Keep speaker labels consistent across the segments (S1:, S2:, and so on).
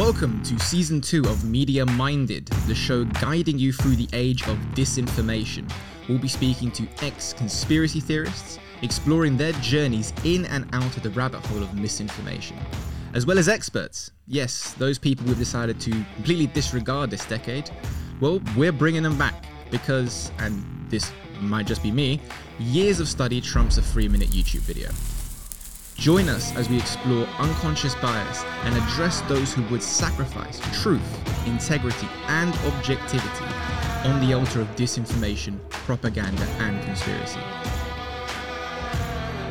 S1: Welcome to season two of Media Minded, the show guiding you through the age of disinformation. We'll be speaking to ex conspiracy theorists, exploring their journeys in and out of the rabbit hole of misinformation, as well as experts. Yes, those people who've decided to completely disregard this decade. Well, we're bringing them back because, and this might just be me, years of study trumps a three minute YouTube video. Join us as we explore unconscious bias and address those who would sacrifice truth, integrity, and objectivity on the altar of disinformation, propaganda, and conspiracy.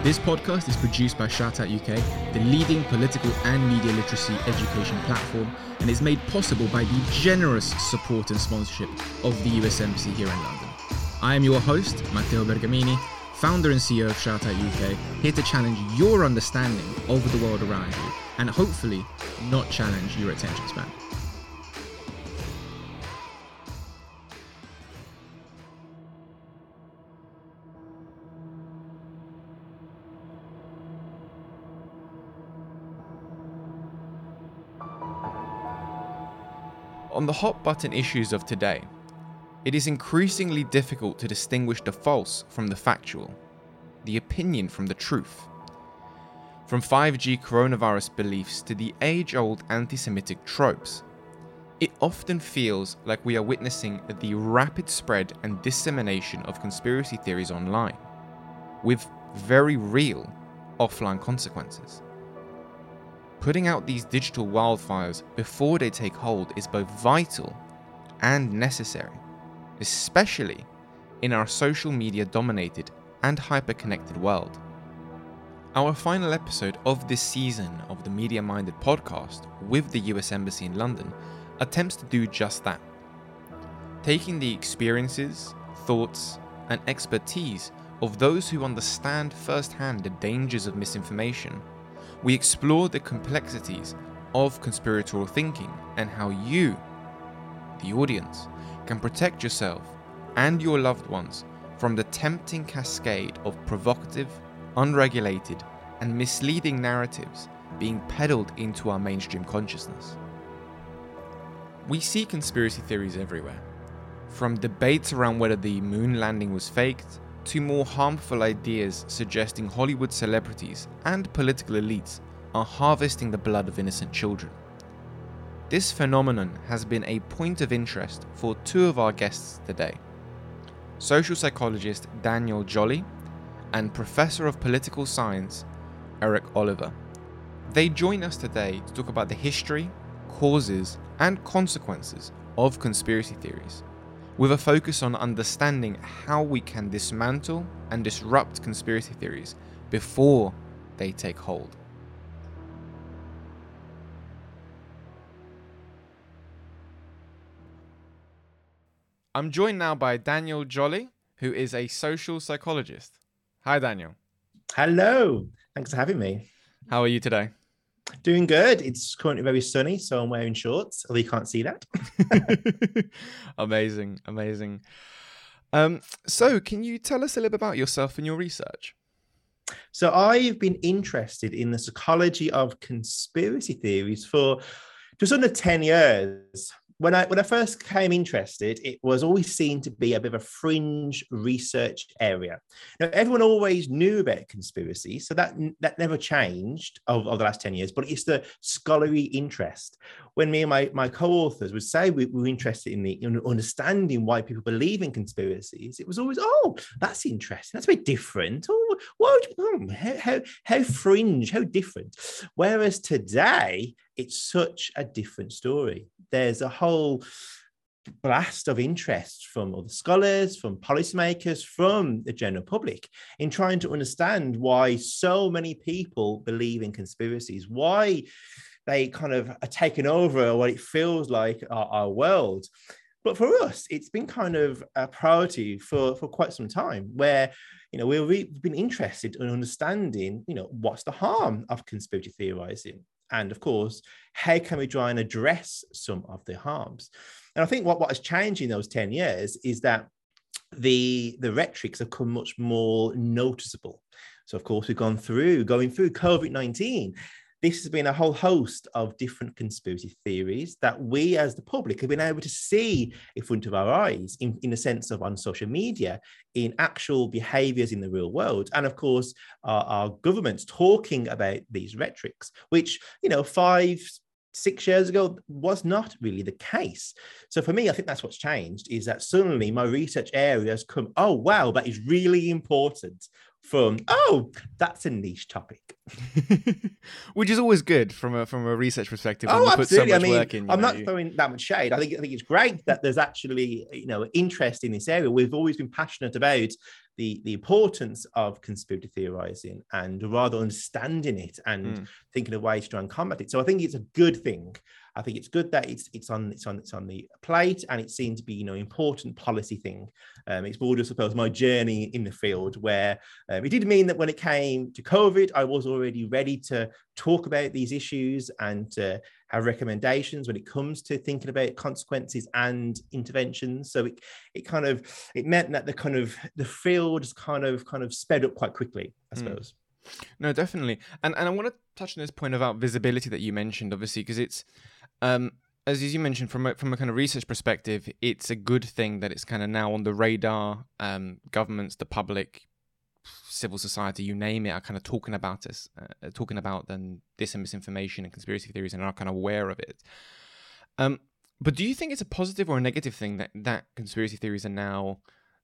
S1: This podcast is produced by Shoutout UK, the leading political and media literacy education platform, and is made possible by the generous support and sponsorship of the US Embassy here in London. I am your host, Matteo Bergamini, founder and CEO of Shoutout UK, here to challenge your understanding of the world around you and hopefully not challenge your attention span. On the hot button issues of today, it is increasingly difficult to distinguish the false from the factual, the opinion from the truth. From 5G coronavirus beliefs to the age old anti Semitic tropes, it often feels like we are witnessing the rapid spread and dissemination of conspiracy theories online, with very real offline consequences. Putting out these digital wildfires before they take hold is both vital and necessary especially in our social media dominated and hyper connected world. Our final episode of this season of the Media Minded podcast with the US Embassy in London attempts to do just that. Taking the experiences, thoughts, and expertise of those who understand firsthand the dangers of misinformation, we explore the complexities of conspiratorial thinking and how you, the audience, can protect yourself and your loved ones from the tempting cascade of provocative, unregulated, and misleading narratives being peddled into our mainstream consciousness. We see conspiracy theories everywhere, from debates around whether the moon landing was faked to more harmful ideas suggesting Hollywood celebrities and political elites are harvesting the blood of innocent children. This phenomenon has been a point of interest for two of our guests today social psychologist Daniel Jolley and professor of political science Eric Oliver. They join us today to talk about the history, causes, and consequences of conspiracy theories, with a focus on understanding how we can dismantle and disrupt conspiracy theories before they take hold. I'm joined now by Daniel Jolley, who is a social psychologist. Hi, Daniel.
S2: Hello. Thanks for having me.
S1: How are you today?
S2: Doing good. It's currently very sunny, so I'm wearing shorts, although you can't see that.
S1: amazing, amazing. Um, so, can you tell us a little bit about yourself and your research?
S2: So, I've been interested in the psychology of conspiracy theories for just under 10 years when I when I first came interested, it was always seen to be a bit of a fringe research area. Now, everyone always knew about conspiracy, so that that never changed over, over the last ten years. But it's the scholarly interest. When me and my my co-authors would say we, we were interested in the in understanding why people believe in conspiracies, it was always oh that's interesting, that's a bit different. Oh, what? Oh, hmm, how, how how fringe, how different. Whereas today it's such a different story. There's a whole blast of interest from other scholars, from policymakers, from the general public in trying to understand why so many people believe in conspiracies, why they kind of are taking over what it feels like our, our world. But for us, it's been kind of a priority for, for quite some time where, you know, we've been interested in understanding, you know, what's the harm of conspiracy theorizing? And of course, how can we try and address some of the harms? And I think what, what has changed in those 10 years is that the, the rhetorics have become much more noticeable. So, of course, we've gone through, going through COVID 19. This has been a whole host of different conspiracy theories that we as the public have been able to see in front of our eyes in, in the sense of on social media in actual behaviors in the real world and of course our, our governments talking about these rhetorics which you know five six years ago was not really the case. So for me, I think that's what's changed is that suddenly my research area has come, oh, wow, that is really important from, oh, that's a niche topic.
S1: Which is always good from a from a research perspective.
S2: Oh, absolutely. So I mean, in, I'm know, not throwing that much shade. I think I think it's great that there's actually you know interest in this area. We've always been passionate about the, the importance of conspiracy theorizing and rather understanding it and mm. thinking of ways to try and combat it. So I think it's a good thing. I think it's good that it's it's on it's on it's on the plate and it seems to be you know important policy thing. Um, it's more just I suppose my journey in the field where um, it did mean that when it came to COVID, I was already ready to talk about these issues and to have recommendations when it comes to thinking about consequences and interventions. So it it kind of it meant that the kind of the field kind of kind of sped up quite quickly, I hmm. suppose.
S1: Mm. No, definitely. And and I want to touch on this point about visibility that you mentioned, obviously, because it's um as you mentioned from a, from a kind of research perspective, it's a good thing that it's kind of now on the radar. Um, governments, the public, civil society, you name it, are kind of talking about us, uh, talking about then this and misinformation and conspiracy theories, and are kind of aware of it. Um, but do you think it's a positive or a negative thing that that conspiracy theories are now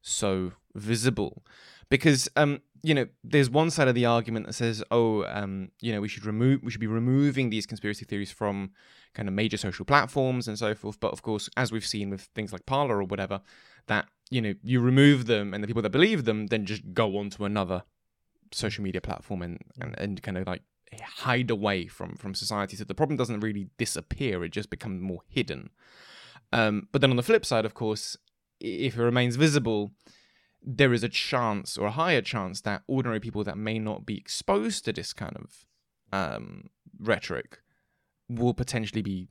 S1: so visible? Because um, you know, there's one side of the argument that says, oh, um, you know, we should remove, we should be removing these conspiracy theories from kind of major social platforms and so forth. But of course, as we've seen with things like Parler or whatever, that you know you remove them and the people that believe them then just go on to another social media platform and, and, and kind of like hide away from from society so the problem doesn't really disappear it just becomes more hidden um, but then on the flip side of course if it remains visible there is a chance or a higher chance that ordinary people that may not be exposed to this kind of um, rhetoric will potentially be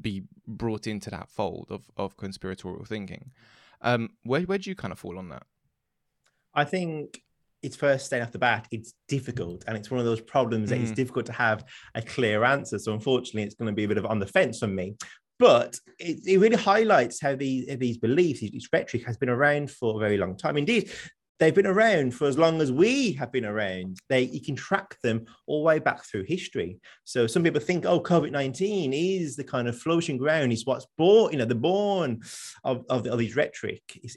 S1: be brought into that fold of, of conspiratorial thinking um, where where do you kind of fall on that?
S2: I think it's first staying off the bat, it's difficult. And it's one of those problems mm. that it's mm. difficult to have a clear answer. So unfortunately, it's going to be a bit of on the fence for me. But it, it really highlights how these, these beliefs, this rhetoric has been around for a very long time. Indeed, they've been around for as long as we have been around. They you can track them all the way back through history. So some people think, oh, COVID nineteen is the kind of floating ground. Is what's born, you know, the born of of, of these rhetoric. Is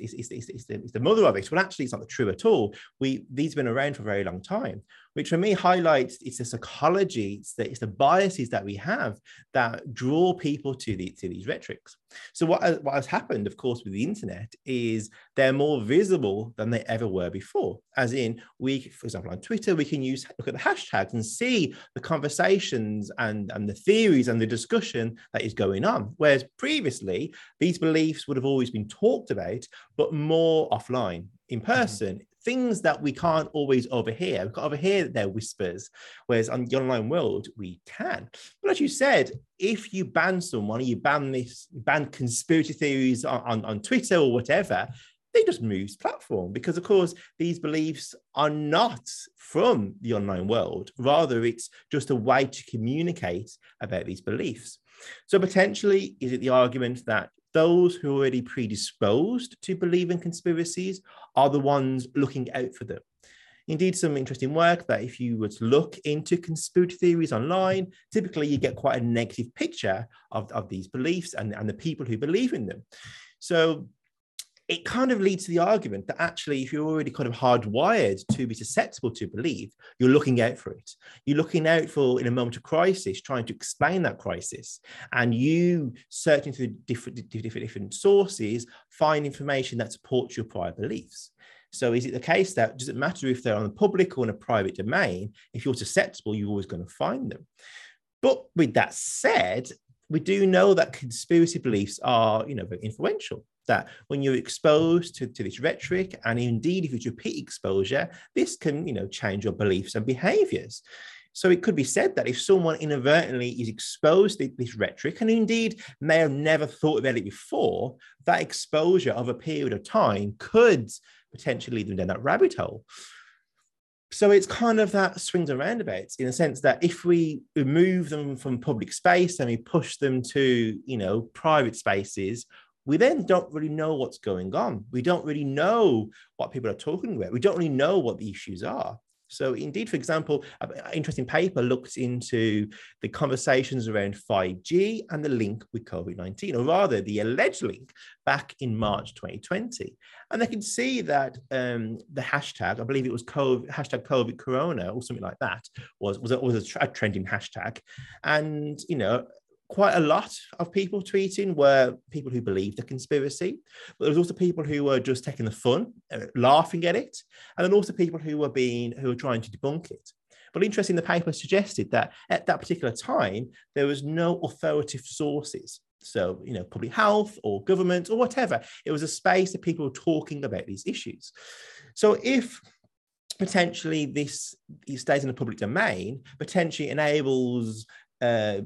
S2: the, the mother of it. Well, actually, it's not true at all. We these have been around for a very long time which for me highlights it's the psychology, it's the, it's the biases that we have that draw people to, the, to these rhetorics. So what, has, what has happened, of course, with the internet is they're more visible than they ever were before. As in, we, for example, on Twitter, we can use look at the hashtags and see the conversations and, and the theories and the discussion that is going on. Whereas previously, these beliefs would have always been talked about, but more offline in mm-hmm. Things that we can't always overhear. We can't overhear their whispers, whereas on the online world, we can. But as you said, if you ban someone, you ban this, ban conspiracy theories on, on, on Twitter or whatever, they just moves platform because of course these beliefs are not from the online world rather it's just a way to communicate about these beliefs so potentially is it the argument that those who are already predisposed to believe in conspiracies are the ones looking out for them. Indeed, some interesting work that if you were to look into conspiracy theories online, typically you get quite a negative picture of, of these beliefs and, and the people who believe in them. So it kind of leads to the argument that actually, if you're already kind of hardwired to be susceptible to believe, you're looking out for it. You're looking out for, in a moment of crisis, trying to explain that crisis, and you searching through different, different, different sources, find information that supports your prior beliefs. So, is it the case that does it matter if they're on the public or in a private domain? If you're susceptible, you're always going to find them. But with that said, we do know that conspiracy beliefs are, you know, very influential that when you're exposed to, to this rhetoric, and indeed if it's repeat exposure, this can, you know, change your beliefs and behaviors. So it could be said that if someone inadvertently is exposed to this rhetoric, and indeed may have never thought about it before, that exposure of a period of time could potentially lead them down that rabbit hole. so it's kind of that swings and roundabouts in a sense that if we remove them from public space and we push them to you know private spaces we then don't really know what's going on we don't really know what people are talking about we don't really know what the issues are so, indeed, for example, an interesting paper looked into the conversations around 5G and the link with COVID 19, or rather, the alleged link back in March 2020. And they can see that um, the hashtag, I believe it was COVID, hashtag COVID Corona or something like that, was, was, a, was a trending hashtag. And, you know, quite a lot of people tweeting were people who believed the conspiracy, but there was also people who were just taking the fun, uh, laughing at it, and then also people who were being who were trying to debunk it. But interesting, the paper suggested that at that particular time there was no authoritative sources. So, you know, public health or government or whatever. It was a space that people were talking about these issues. So if potentially this stays in the public domain, potentially enables uh,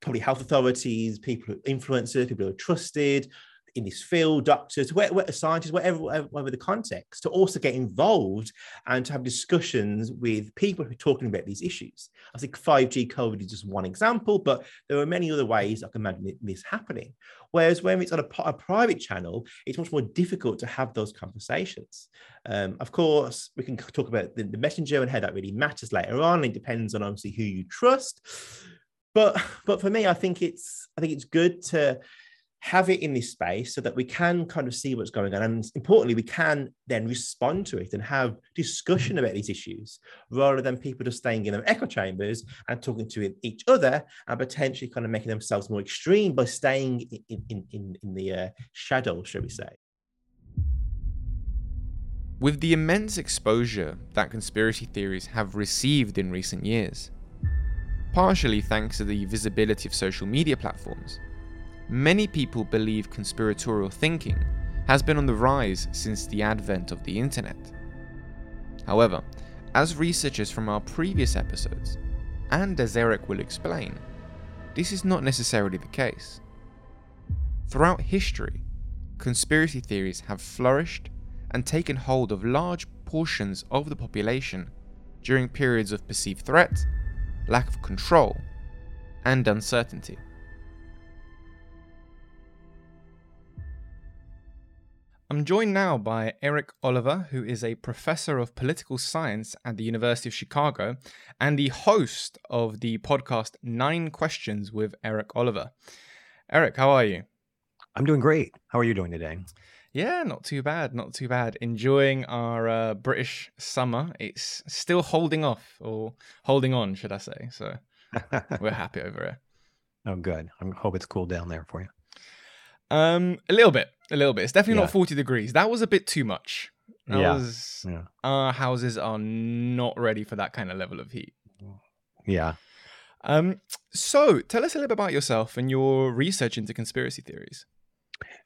S2: probably health authorities, people, who influencers, people who are trusted in this field, doctors, where, where, scientists, whatever, whatever the context, to also get involved and to have discussions with people who are talking about these issues. I think 5G COVID is just one example, but there are many other ways I can imagine this happening. Whereas when it's on a, a private channel, it's much more difficult to have those conversations. Um, of course, we can talk about the, the messenger and how that really matters later on. It depends on obviously who you trust but but for me i think it's i think it's good to have it in this space so that we can kind of see what's going on. And importantly we can then respond to it and have discussion about these issues rather than people just staying in their echo chambers and talking to each other and potentially kind of making themselves more extreme by staying in in in, in the uh, shadow shall we say.
S1: With the immense exposure that conspiracy theories have received in recent years partially thanks to the visibility of social media platforms. Many people believe conspiratorial thinking has been on the rise since the advent of the internet. However, as researchers from our previous episodes, and as Eric will explain, this is not necessarily the case. Throughout history, conspiracy theories have flourished and taken hold of large portions of the population during periods of perceived threat lack of control, and uncertainty. I'm joined now by Eric Oliver, who is a professor of political science at the University of Chicago and the host of the podcast Nine Questions with Eric Oliver. Eric, how are you?
S3: I'm doing great. How are you doing today?
S1: Yeah, not too bad, not too bad. Enjoying our uh, British summer. It's still holding off, or holding on, should I say? So we're happy over here.
S3: Oh, good. I hope it's cool down there for you.
S1: Um, a little bit, a little bit. It's definitely yeah. not forty degrees. That was a bit too much. That yeah. Was, yeah. Our houses are not ready for that kind of level of heat.
S3: Yeah.
S1: Um. So, tell us a little bit about yourself and your research into conspiracy theories.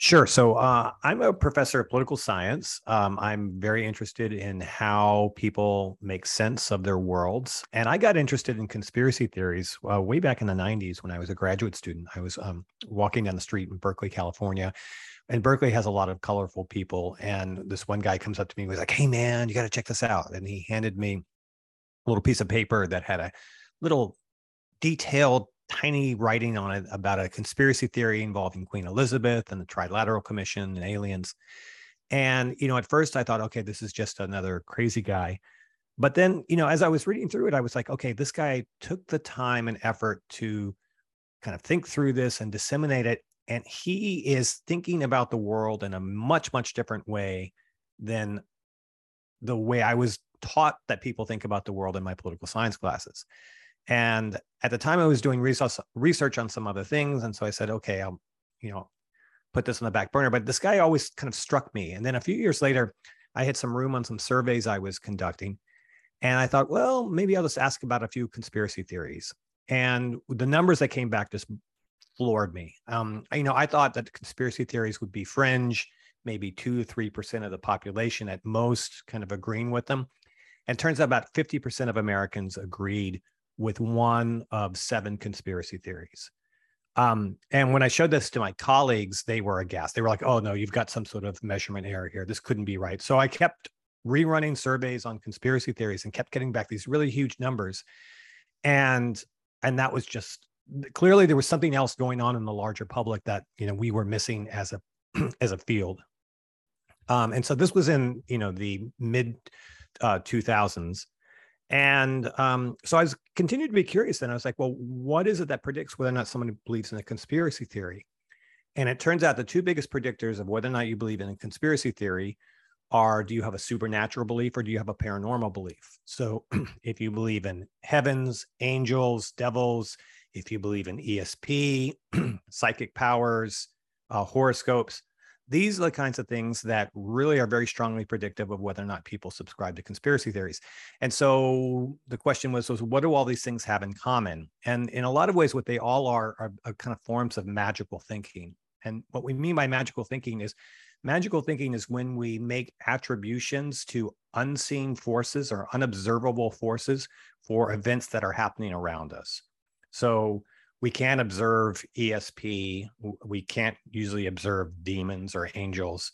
S3: Sure. So uh, I'm a professor of political science. Um, I'm very interested in how people make sense of their worlds. And I got interested in conspiracy theories uh, way back in the 90s when I was a graduate student. I was um, walking down the street in Berkeley, California. And Berkeley has a lot of colorful people. And this one guy comes up to me and was like, Hey, man, you got to check this out. And he handed me a little piece of paper that had a little detailed tiny writing on it about a conspiracy theory involving Queen Elizabeth and the Trilateral Commission and aliens. And, you know, at first I thought, okay, this is just another crazy guy. But then, you know, as I was reading through it, I was like, okay, this guy took the time and effort to kind of think through this and disseminate it. And he is thinking about the world in a much, much different way than the way I was taught that people think about the world in my political science classes. And at the time, I was doing research research on some other things, and so I said, okay, I'll you know put this on the back burner. But this guy always kind of struck me. And then a few years later, I had some room on some surveys I was conducting, and I thought, well, maybe I'll just ask about a few conspiracy theories. And the numbers that came back just floored me. Um, you know, I thought that conspiracy theories would be fringe, maybe two, three percent of the population at most, kind of agreeing with them. And turns out about 50% of Americans agreed with one of seven conspiracy theories. Um, and when I showed this to my colleagues, they were aghast. They were like, "Oh no, you've got some sort of measurement error here. This couldn't be right." So I kept rerunning surveys on conspiracy theories and kept getting back these really huge numbers. And and that was just clearly there was something else going on in the larger public that you know we were missing as a as a field. Um, and so this was in you know the mid uh, 2000s and um, so I was continued to be curious. Then I was like, well, what is it that predicts whether or not somebody believes in a conspiracy theory? And it turns out the two biggest predictors of whether or not you believe in a conspiracy theory are do you have a supernatural belief or do you have a paranormal belief? So if you believe in heavens, angels, devils, if you believe in ESP, psychic powers, uh, horoscopes, these are the kinds of things that really are very strongly predictive of whether or not people subscribe to conspiracy theories. And so the question was, was what do all these things have in common? And in a lot of ways, what they all are are, are kind of forms of magical thinking. And what we mean by magical thinking is magical thinking is when we make attributions to unseen forces or unobservable forces for events that are happening around us. So we can't observe ESP. We can't usually observe demons or angels.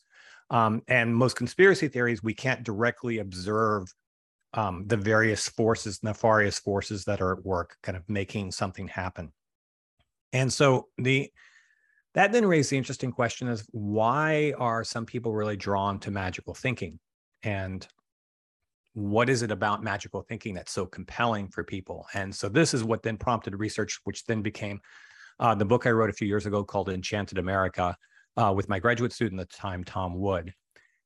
S3: Um, and most conspiracy theories, we can't directly observe um, the various forces, nefarious forces that are at work, kind of making something happen. And so the that then raised the interesting question of why are some people really drawn to magical thinking? And what is it about magical thinking that's so compelling for people? And so this is what then prompted research, which then became uh, the book I wrote a few years ago called Enchanted America uh, with my graduate student at the time, Tom Wood.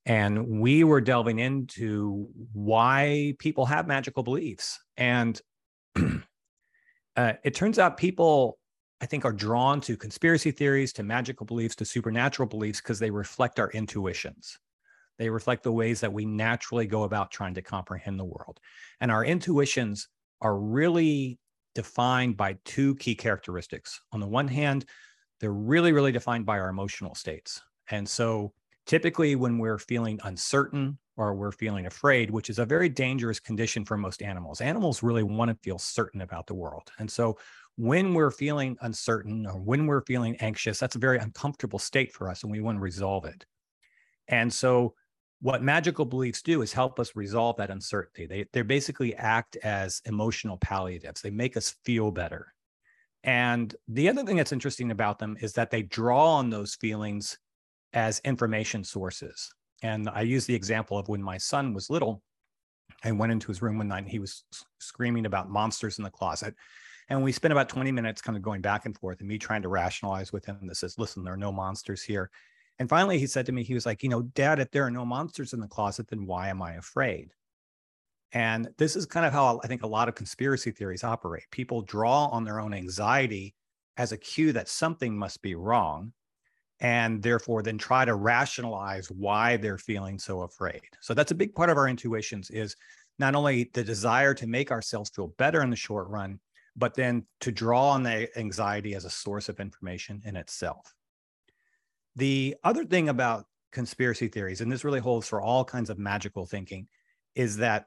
S3: And we were delving into why people have magical beliefs. And uh, it turns out people, I think, are drawn to conspiracy theories, to magical beliefs, to supernatural beliefs because they reflect our intuitions. They reflect the ways that we naturally go about trying to comprehend the world. And our intuitions are really defined by two key characteristics. On the one hand, they're really, really defined by our emotional states. And so typically, when we're feeling uncertain or we're feeling afraid, which is a very dangerous condition for most animals, animals really want to feel certain about the world. And so when we're feeling uncertain or when we're feeling anxious, that's a very uncomfortable state for us and we want to resolve it. And so what magical beliefs do is help us resolve that uncertainty. They they basically act as emotional palliatives. They make us feel better. And the other thing that's interesting about them is that they draw on those feelings as information sources. And I use the example of when my son was little, I went into his room one night and he was screaming about monsters in the closet. And we spent about 20 minutes kind of going back and forth and me trying to rationalize with him that says, listen, there are no monsters here. And finally, he said to me, he was like, you know, dad, if there are no monsters in the closet, then why am I afraid? And this is kind of how I think a lot of conspiracy theories operate. People draw on their own anxiety as a cue that something must be wrong, and therefore then try to rationalize why they're feeling so afraid. So that's a big part of our intuitions is not only the desire to make ourselves feel better in the short run, but then to draw on the anxiety as a source of information in itself. The other thing about conspiracy theories, and this really holds for all kinds of magical thinking, is that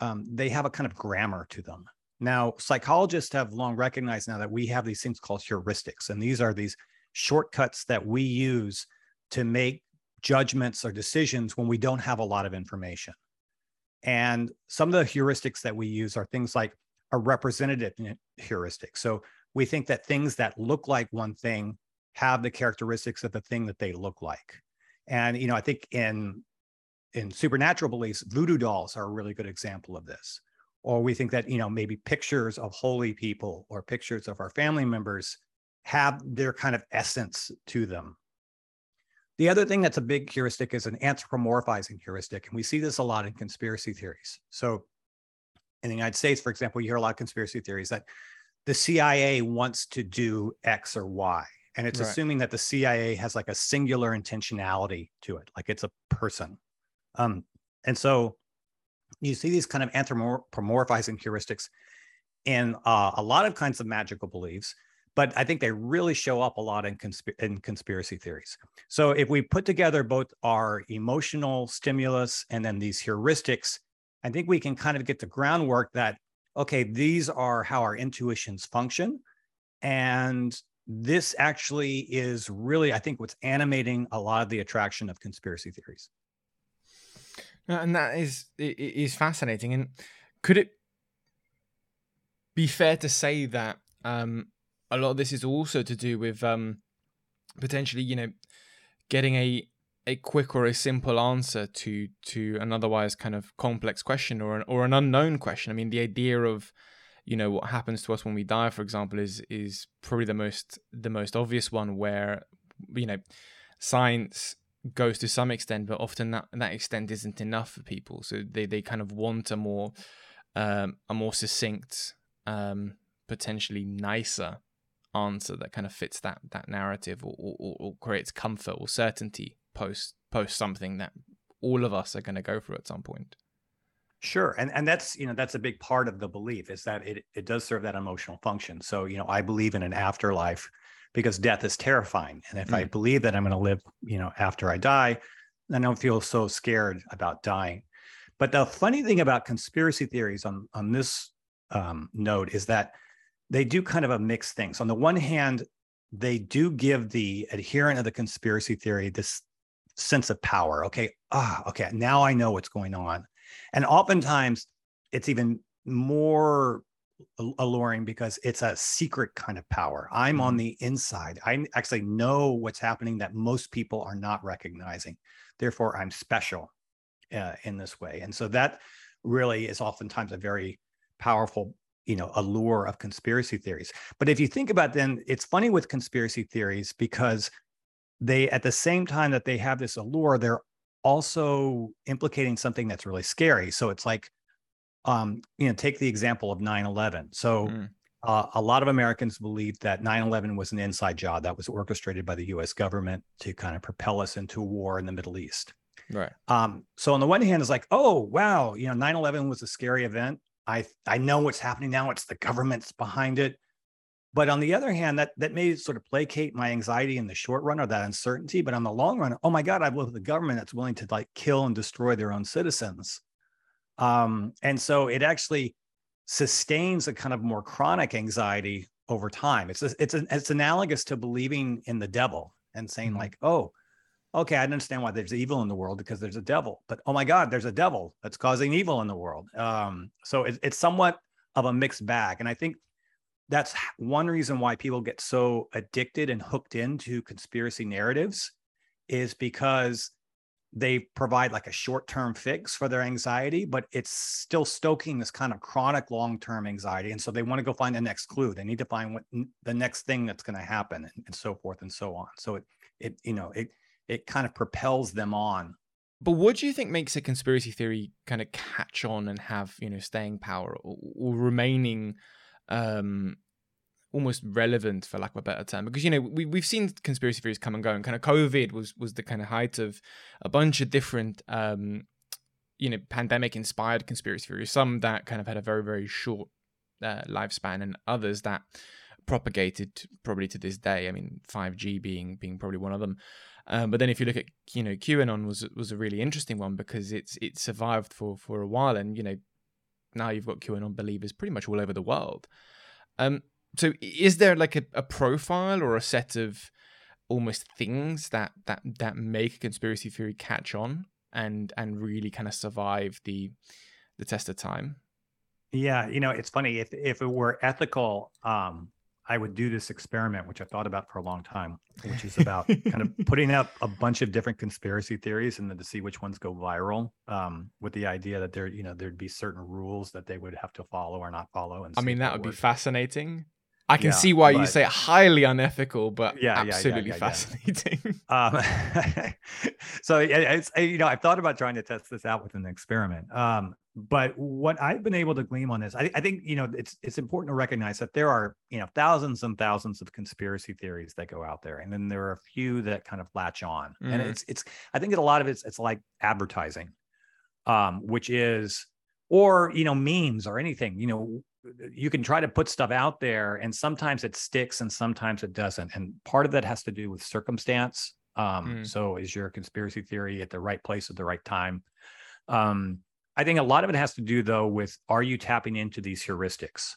S3: um, they have a kind of grammar to them. Now, psychologists have long recognized now that we have these things called heuristics, and these are these shortcuts that we use to make judgments or decisions when we don't have a lot of information. And some of the heuristics that we use are things like a representative heuristic. So we think that things that look like one thing have the characteristics of the thing that they look like. And you know, I think in in supernatural beliefs, voodoo dolls are a really good example of this. Or we think that you know maybe pictures of holy people or pictures of our family members have their kind of essence to them. The other thing that's a big heuristic is an anthropomorphizing heuristic, and we see this a lot in conspiracy theories. So, in the United States, for example, you hear a lot of conspiracy theories that the CIA wants to do X or Y, and it's right. assuming that the CIA has like a singular intentionality to it, like it's a person. Um, and so you see these kind of anthropomorphizing heuristics in uh, a lot of kinds of magical beliefs, but I think they really show up a lot in, consp- in conspiracy theories. So if we put together both our emotional stimulus and then these heuristics, I think we can kind of get the groundwork that okay, these are how our intuitions function. And this actually is really, I think, what's animating a lot of the attraction of conspiracy theories.
S1: and that is is fascinating. And could it be fair to say that um, a lot of this is also to do with um, potentially, you know, getting a a quick or a simple answer to to an otherwise kind of complex question or an or an unknown question. I mean, the idea of you know what happens to us when we die, for example, is is probably the most the most obvious one where you know science goes to some extent, but often that that extent isn't enough for people. So they they kind of want a more um, a more succinct, um, potentially nicer answer that kind of fits that that narrative or, or, or creates comfort or certainty post post something that all of us are going to go through at some point.
S3: Sure, and and that's you know that's a big part of the belief is that it it does serve that emotional function. So you know I believe in an afterlife because death is terrifying, and if mm. I believe that I'm going to live you know after I die, then I don't feel so scared about dying. But the funny thing about conspiracy theories on on this um, note is that they do kind of a mixed thing. So on the one hand, they do give the adherent of the conspiracy theory this sense of power. Okay, ah, okay, now I know what's going on. And oftentimes it's even more alluring because it's a secret kind of power. I'm on mm-hmm. the inside. I actually know what's happening that most people are not recognizing. Therefore, I'm special uh, in this way. And so that really is oftentimes a very powerful you know allure of conspiracy theories but if you think about then it's funny with conspiracy theories because they at the same time that they have this allure they're also implicating something that's really scary. So it's like um you know take the example of 9-11 so mm. uh, a lot of americans believe that 9-11 was an inside job that was orchestrated by the us government to kind of propel us into a war in the middle east.
S1: Right.
S3: Um so on the one hand it's like oh wow you know 9-11 was a scary event. I i know what's happening now. It's the government's behind it but on the other hand, that that may sort of placate my anxiety in the short run or that uncertainty. But on the long run, oh my God, I've lived with a government that's willing to like kill and destroy their own citizens. Um, and so it actually sustains a kind of more chronic anxiety over time. It's a, it's a, it's analogous to believing in the devil and saying mm-hmm. like, oh, okay, I understand why there's evil in the world because there's a devil. But oh my God, there's a devil that's causing evil in the world. Um, so it, it's somewhat of a mixed bag. And I think that's one reason why people get so addicted and hooked into conspiracy narratives is because they provide like a short-term fix for their anxiety but it's still stoking this kind of chronic long-term anxiety and so they want to go find the next clue. They need to find what the next thing that's going to happen and, and so forth and so on. So it it you know it it kind of propels them on.
S1: But what do you think makes a conspiracy theory kind of catch on and have you know staying power or, or remaining um, almost relevant for lack of a better term because you know we, we've seen conspiracy theories come and go and kind of covid was was the kind of height of a bunch of different um you know pandemic inspired conspiracy theories some that kind of had a very very short uh, lifespan and others that propagated probably to this day. I mean 5g being being probably one of them. Um, but then if you look at you know qanon was was a really interesting one because it's it survived for for a while and you know now you've got qanon believers pretty much all over the world. Um, so is there like a, a profile or a set of almost things that that that make a conspiracy theory catch on and and really kind of survive the the test of time?
S3: Yeah you know it's funny if if it were ethical um I would do this experiment, which I thought about for a long time, which is about kind of putting out a bunch of different conspiracy theories and then to see which ones go viral. Um, with the idea that there, you know, there'd be certain rules that they would have to follow or not follow. And
S1: I mean, that would be fascinating. I can yeah, see why but, you say highly unethical, but yeah, absolutely yeah, yeah, fascinating. Um,
S3: so it's you know I've thought about trying to test this out with an experiment. Um, but what I've been able to glean on this, I, I, think you know it's it's important to recognize that there are you know thousands and thousands of conspiracy theories that go out there, and then there are a few that kind of latch on, mm. and it's it's I think that a lot of it's it's like advertising, um, which is or you know memes or anything you know you can try to put stuff out there and sometimes it sticks and sometimes it doesn't and part of that has to do with circumstance um, mm. so is your conspiracy theory at the right place at the right time um, i think a lot of it has to do though with are you tapping into these heuristics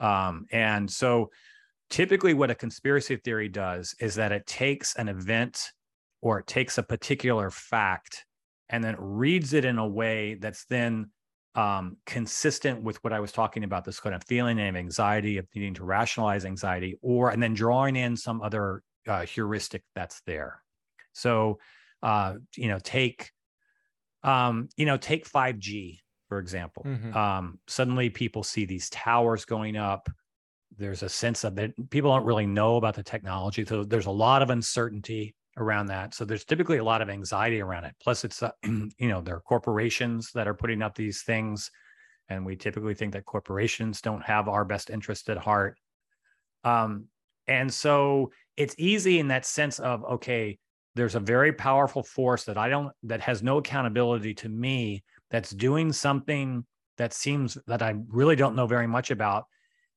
S3: um, and so typically what a conspiracy theory does is that it takes an event or it takes a particular fact and then reads it in a way that's then um, consistent with what I was talking about this kind of feeling of anxiety, of needing to rationalize anxiety, or and then drawing in some other uh, heuristic that's there. So, uh, you know, take, um, you know, take 5G, for example.
S1: Mhm.
S3: Um, suddenly people see these towers going up. There's a sense of that people don't really know about the technology. So there's a lot of uncertainty around that. So there's typically a lot of anxiety around it. Plus, it's, uh, you know, there are corporations that are putting up these things. And we typically think that corporations don't have our best interest at heart. Um, and so it's easy in that sense of, okay, there's a very powerful force that I don't, that has no accountability to me, that's doing something that seems that I really don't know very much about.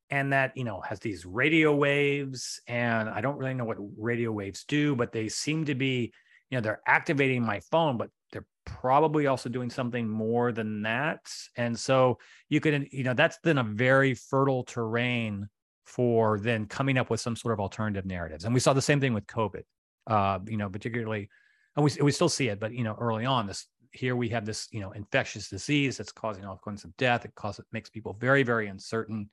S3: And that, you know, has these radio waves. And I don't really know what radio waves do, but they seem to be, you know, they're activating my phone, but they're probably also doing something more than that. And so you can, you know, that's then a very fertile terrain for then coming up with some sort of alternative narratives. And we saw the same thing with COVID, uh, you know, particularly, and we, we still see it, but, you know, early on this, here we have this, you know, infectious disease that's causing all kinds of death. It causes, makes people very, very uncertain.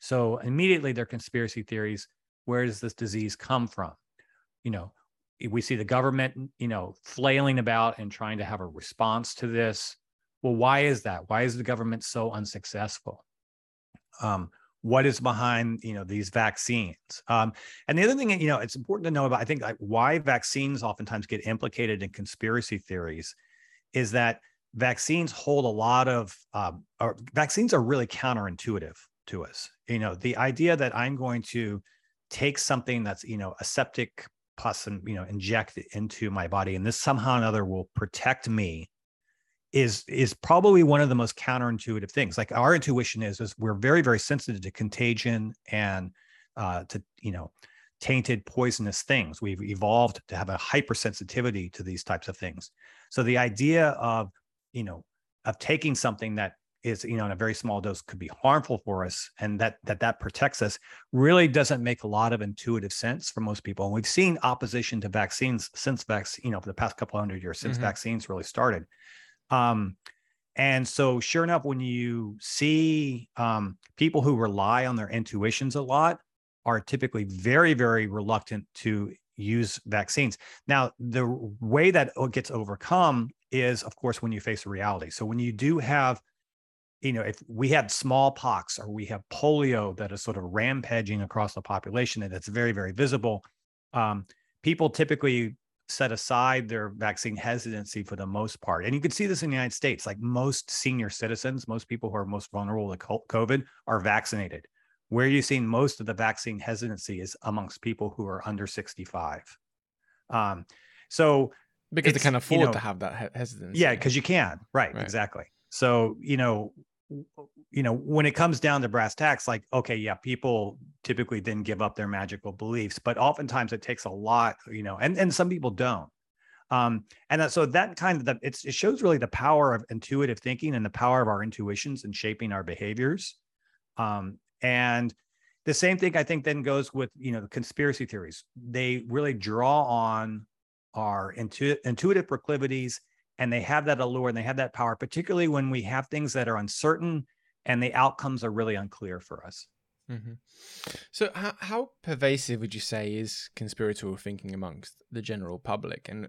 S3: So immediately there are conspiracy theories. Where does this disease come from? You know, we see the government, you know, flailing about and trying to have a response to this. Well, why is that? Why is the government so unsuccessful? Um, what is behind you know these vaccines? Um, and the other thing you know it's important to know about i think like why vaccines oftentimes get implicated in conspiracy theories is that vaccines hold a lot of um, or vaccines are really counterintuitive to us. You know the idea that i'm going to take something that's you know a septic pus and you know inject it into my body and this somehow or another will protect me is is probably one of the most counterintuitive things. Like our intuition is is we're very very sensitive to contagion and uh, to you know tainted poisonous things. We've evolved to have a hypersensitivity to these types of things. So the idea of you know of taking something that is you know in a very small dose could be harmful for us and that that that protects us really doesn't make a lot of intuitive sense for most people. And we've seen opposition to vaccines since vaccine you know for the past couple hundred years since
S1: Mhm.
S3: vaccines really started um, and so, sure enough, when you see um, people who rely on their intuitions a lot, are typically very, very reluctant to use vaccines. Now, the way that gets overcome is, of course, when you face reality. So, when you do have, you know, if we have smallpox or we have polio that is sort of rampaging across the population and it's very, very visible, um, people typically set aside their vaccine hesitancy for the most part. And you can see this in the United States. Like most senior citizens, most people who are most vulnerable to COVID are vaccinated. Where you're seeing most of the vaccine hesitancy is amongst people who are under 65. Um, so
S1: because they can
S3: you
S1: afford
S3: know-
S1: to have that hesitancy.
S3: yeah, because you can. Right,
S1: Right.
S3: exactly. So, you know, you know, when it comes down to brass tacks, like, okay, yeah, people typically then give up their magical beliefs, but oftentimes it takes a lot, you know, and and some people don't. Um, and so that kind of the, it shows really the power of intuitive thinking and the power of our intuitions in shaping our behaviors. Um, and the same thing I think then goes with you know the conspiracy theories. They really draw on our intu- intuitive proclivities and they have that allure and they have that power, particularly when we have things that are uncertain and the outcomes are really unclear for us.
S1: hmm So, how, how pervasive would you say is conspiratorial thinking amongst the general public, and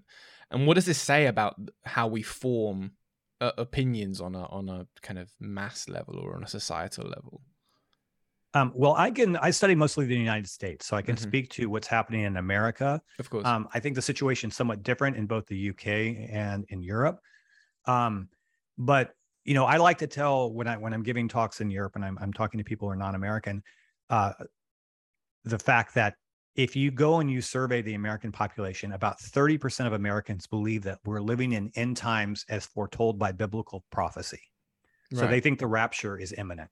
S1: and what does this say about how we form uh, opinions on a on a kind of mass level or on a societal level?
S3: Um, well, I can I study mostly the United States, so I can
S1: Mhm.
S3: speak to what's happening in America.
S1: Of course.
S3: Um, I think the situation is somewhat different in both the UK and in Europe. Um, but you know, I like to tell when I when I'm giving talks in Europe and I'm I'm talking to people who are non-American, uh, the fact that if you go and you survey the American population, about 30% of Americans believe that we're living in end times as foretold by biblical prophecy. So they think the rapture is imminent.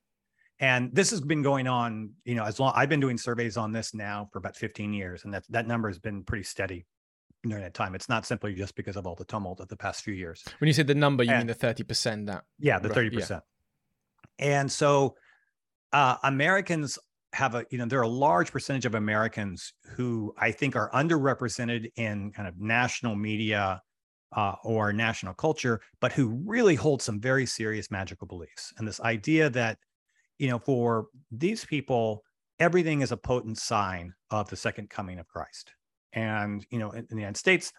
S3: And this has been going on, you know, as long I've been doing surveys on this now for about 15 years, and that that number has been pretty steady during that time. It's not simply just because of all the tumult of the past few years.
S1: when you say the number, you mean the thirty percent that
S3: Yeah, the
S1: Right,
S3: thirty
S1: yeah.
S3: percent. And so uh, Americans have a, you know, there are a large percentage of Americans who I think are underrepresented in kind of national media uh, or national culture, but who really hold some very serious magical beliefs. And this idea that, you know, for these people, everything is a potent sign of the second coming of Christ. And, you know, in, in the United States,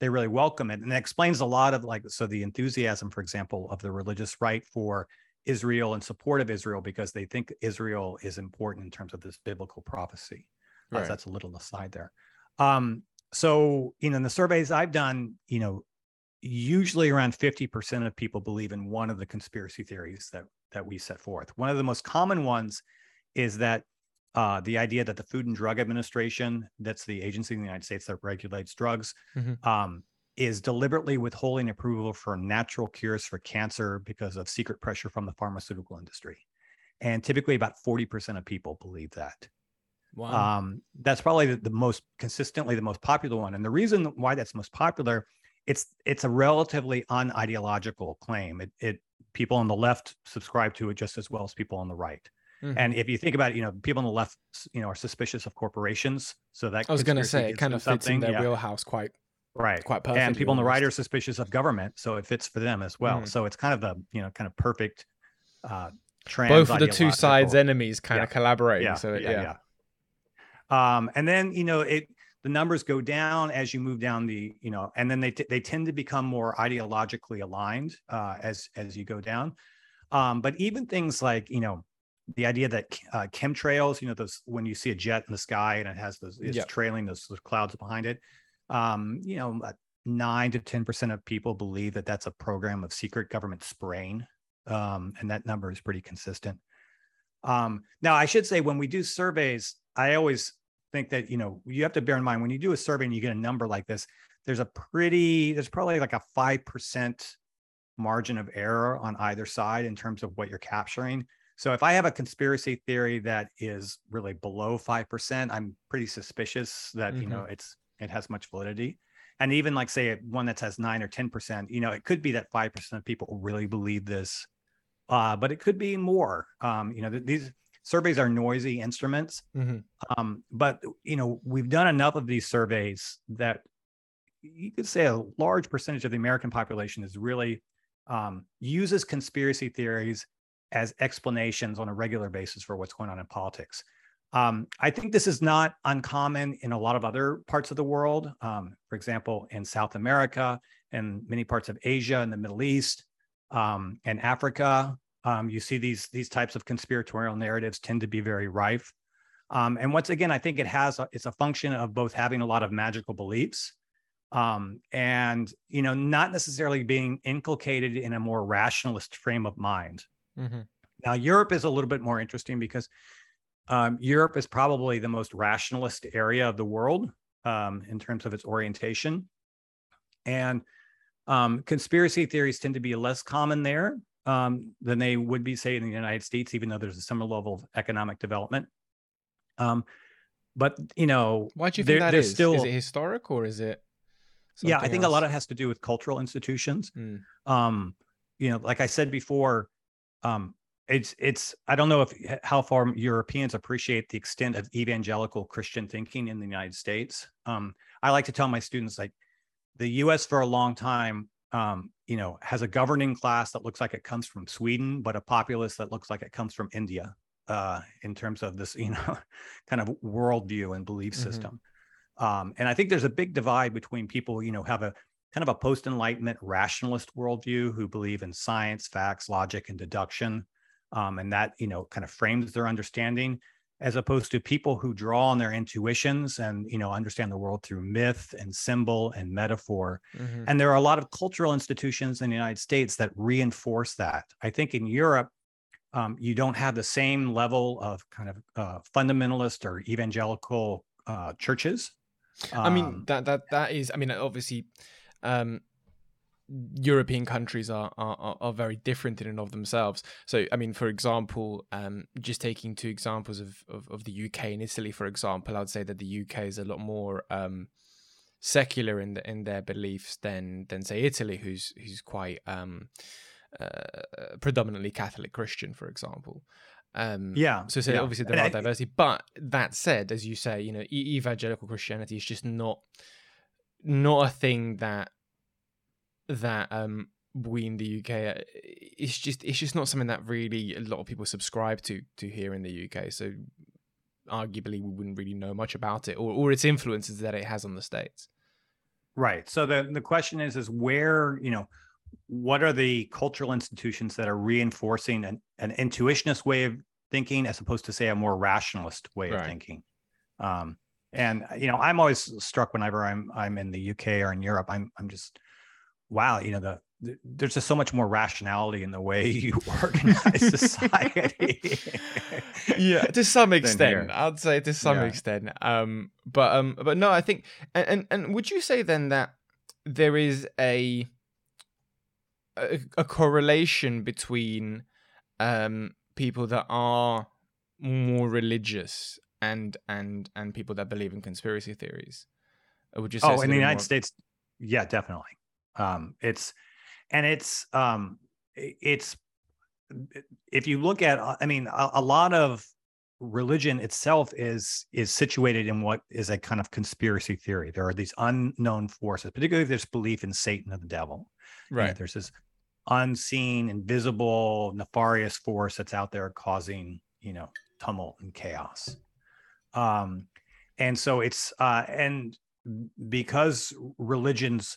S3: they really welcome it. And it explains a lot of like, so the enthusiasm, for example, of the religious right for Israel and support of Israel because they think Israel is important in terms of this biblical prophecy. Uh, right. Uh, that's a little aside there. Um, so, you know, in the surveys I've done, you know, usually around 50% of people believe in one of the conspiracy theories that that we set forth. One of the most common ones is that uh, the idea that the Food and Drug Administration, that's the agency in the United States that regulates drugs, mm-hmm. um, is deliberately withholding approval for natural cures for cancer because of secret pressure from the pharmaceutical industry. And typically, about 40% of people believe that. Wow. Um, that's probably the, the, most consistently the most popular one. And the reason why that's most popular, it's it's a relatively unideological claim. It, it people on the left subscribe to it just as well as people on the right. Mm-hmm. And if you think about it, you know, people on the left, you know, are suspicious of corporations. So that
S4: I was going to say it kind of fits in their yeah. wheelhouse quite
S3: right,
S4: quite perfect.
S3: And people on the right are suspicious of government, so it fits for them as well. Mm. So it's kind of the you know kind of perfect. Uh,
S4: Both of the two sides' enemies kind yeah. of collaborating. Yeah. So it, yeah,
S3: yeah. Um, and then you know it the numbers go down as you move down the you know and then they t- they tend to become more ideologically aligned uh, as as you go down um, but even things like you know the idea that uh, chemtrails, you know, those when you see a jet in the sky and it has those, it's yep. trailing those, those, clouds behind it. Um, you know, nine to ten percent of people believe that that's a program of secret government spraying, um, and that number is pretty consistent. Um, now, I should say when we do surveys, I always think that you know you have to bear in mind when you do a survey and you get a number like this, there's a pretty, there's probably like a five percent margin of error on either side in terms of what you're capturing. So if I have a conspiracy theory that is really below 5%, I'm pretty suspicious that, mm-hmm. you know, mm-hmm. it's it has much validity. And even like say one that has 9 or 10%, you know, it could be that 5% of people really believe this. Uh, but it could be more. Um, you know, th- these surveys are noisy instruments. Mm-hmm. Um, but you know, we've done enough of these surveys that you could say a large percentage of the American population is really um, uses conspiracy theories as explanations on a regular basis for what's going on in politics. Um, I think this is not uncommon in a lot of other parts of the world. Um, for example, in South America and many parts of Asia and the Middle East um, and Africa, um, you see these these types of conspiratorial narratives tend to be very rife. Um, and once again, I think it has a, it's a function of both having a lot of magical beliefs um, and you know not necessarily being inculcated in a more rationalist frame of mind. Mm-hmm. Now, Europe is a little bit more interesting because um, Europe is probably the most rationalist area of the world um, in terms of its orientation. And um, conspiracy theories tend to be less common there um, than they would be, say, in the United States, even though there's a similar level of economic development. Um, but you know,
S4: why do you think that is? Still, is it historic or is it?
S3: Yeah, I think else? a lot of it has to do with cultural institutions. Mm. Um, you know, like I said before, um, it's it's I don't know if how far Europeans appreciate the extent of evangelical Christian thinking in the United States. Um, I like to tell my students like the U.S. for a long time, um, you know, has a governing class that looks like it comes from Sweden, but a populace that looks like it comes from India uh, in terms of this, you know, kind of worldview and belief mm-hmm. system. Um, and I think there's a big divide between people, you know, have a kind of a post Enlightenment rationalist worldview who believe in science, facts, logic, and deduction. Um, and that, you know, kind of frames their understanding as opposed to people who draw on their intuitions and you know understand the world through myth and symbol and metaphor. Mm-hmm. and there are a lot of cultural institutions in the united states that reinforce that. I think in europe um, you don't have the same level of kind of uh, fundamentalist or evangelical uh, churches.
S4: Um, i mean um, that that that is i mean obviously um, European countries are, are are very different in and of themselves. So, I mean, for example, um, just taking two examples of, of, of, the UK and Italy, for example, I would say that the UK is a lot more um, secular in the, in their beliefs than than say Italy, who's who's quite um, uh, predominantly Catholic Christian, for example.
S3: Um, yeah.
S4: So, so
S3: yeah.
S4: obviously there and are I, diversity, but that said, as you say, you know, evangelical Christianity is just not not a thing that that um, we in the UK, uh, it's just it's just not something that really a lot of people subscribe to to here in the UK. So arguably, we wouldn't really know much about it or or its influences that it has on the states.
S3: Right. So the the question is is where you know what are the cultural institutions that are reinforcing an, an intuitionist way of thinking as opposed to say a more rationalist way right. of thinking um, and you know i'm always struck whenever i'm i'm in the uk or in europe i'm i'm just wow you know the, the there's just so much more rationality in the way you organize society
S4: yeah to some extent i'd say to some yeah. extent um but um but no i think and, and and would you say then that there is a a, a correlation between um, people that are more religious and and and people that believe in conspiracy theories.
S3: Would you say? Oh, in the United more... States, yeah, definitely. Um, it's and it's um, it's if you look at, I mean, a, a lot of religion itself is is situated in what is a kind of conspiracy theory. There are these unknown forces, particularly there's belief in Satan or the devil. Right. there's this unseen, invisible, nefarious force that's out there causing, you know, tumult and chaos. Um, and so it's uh, and because religions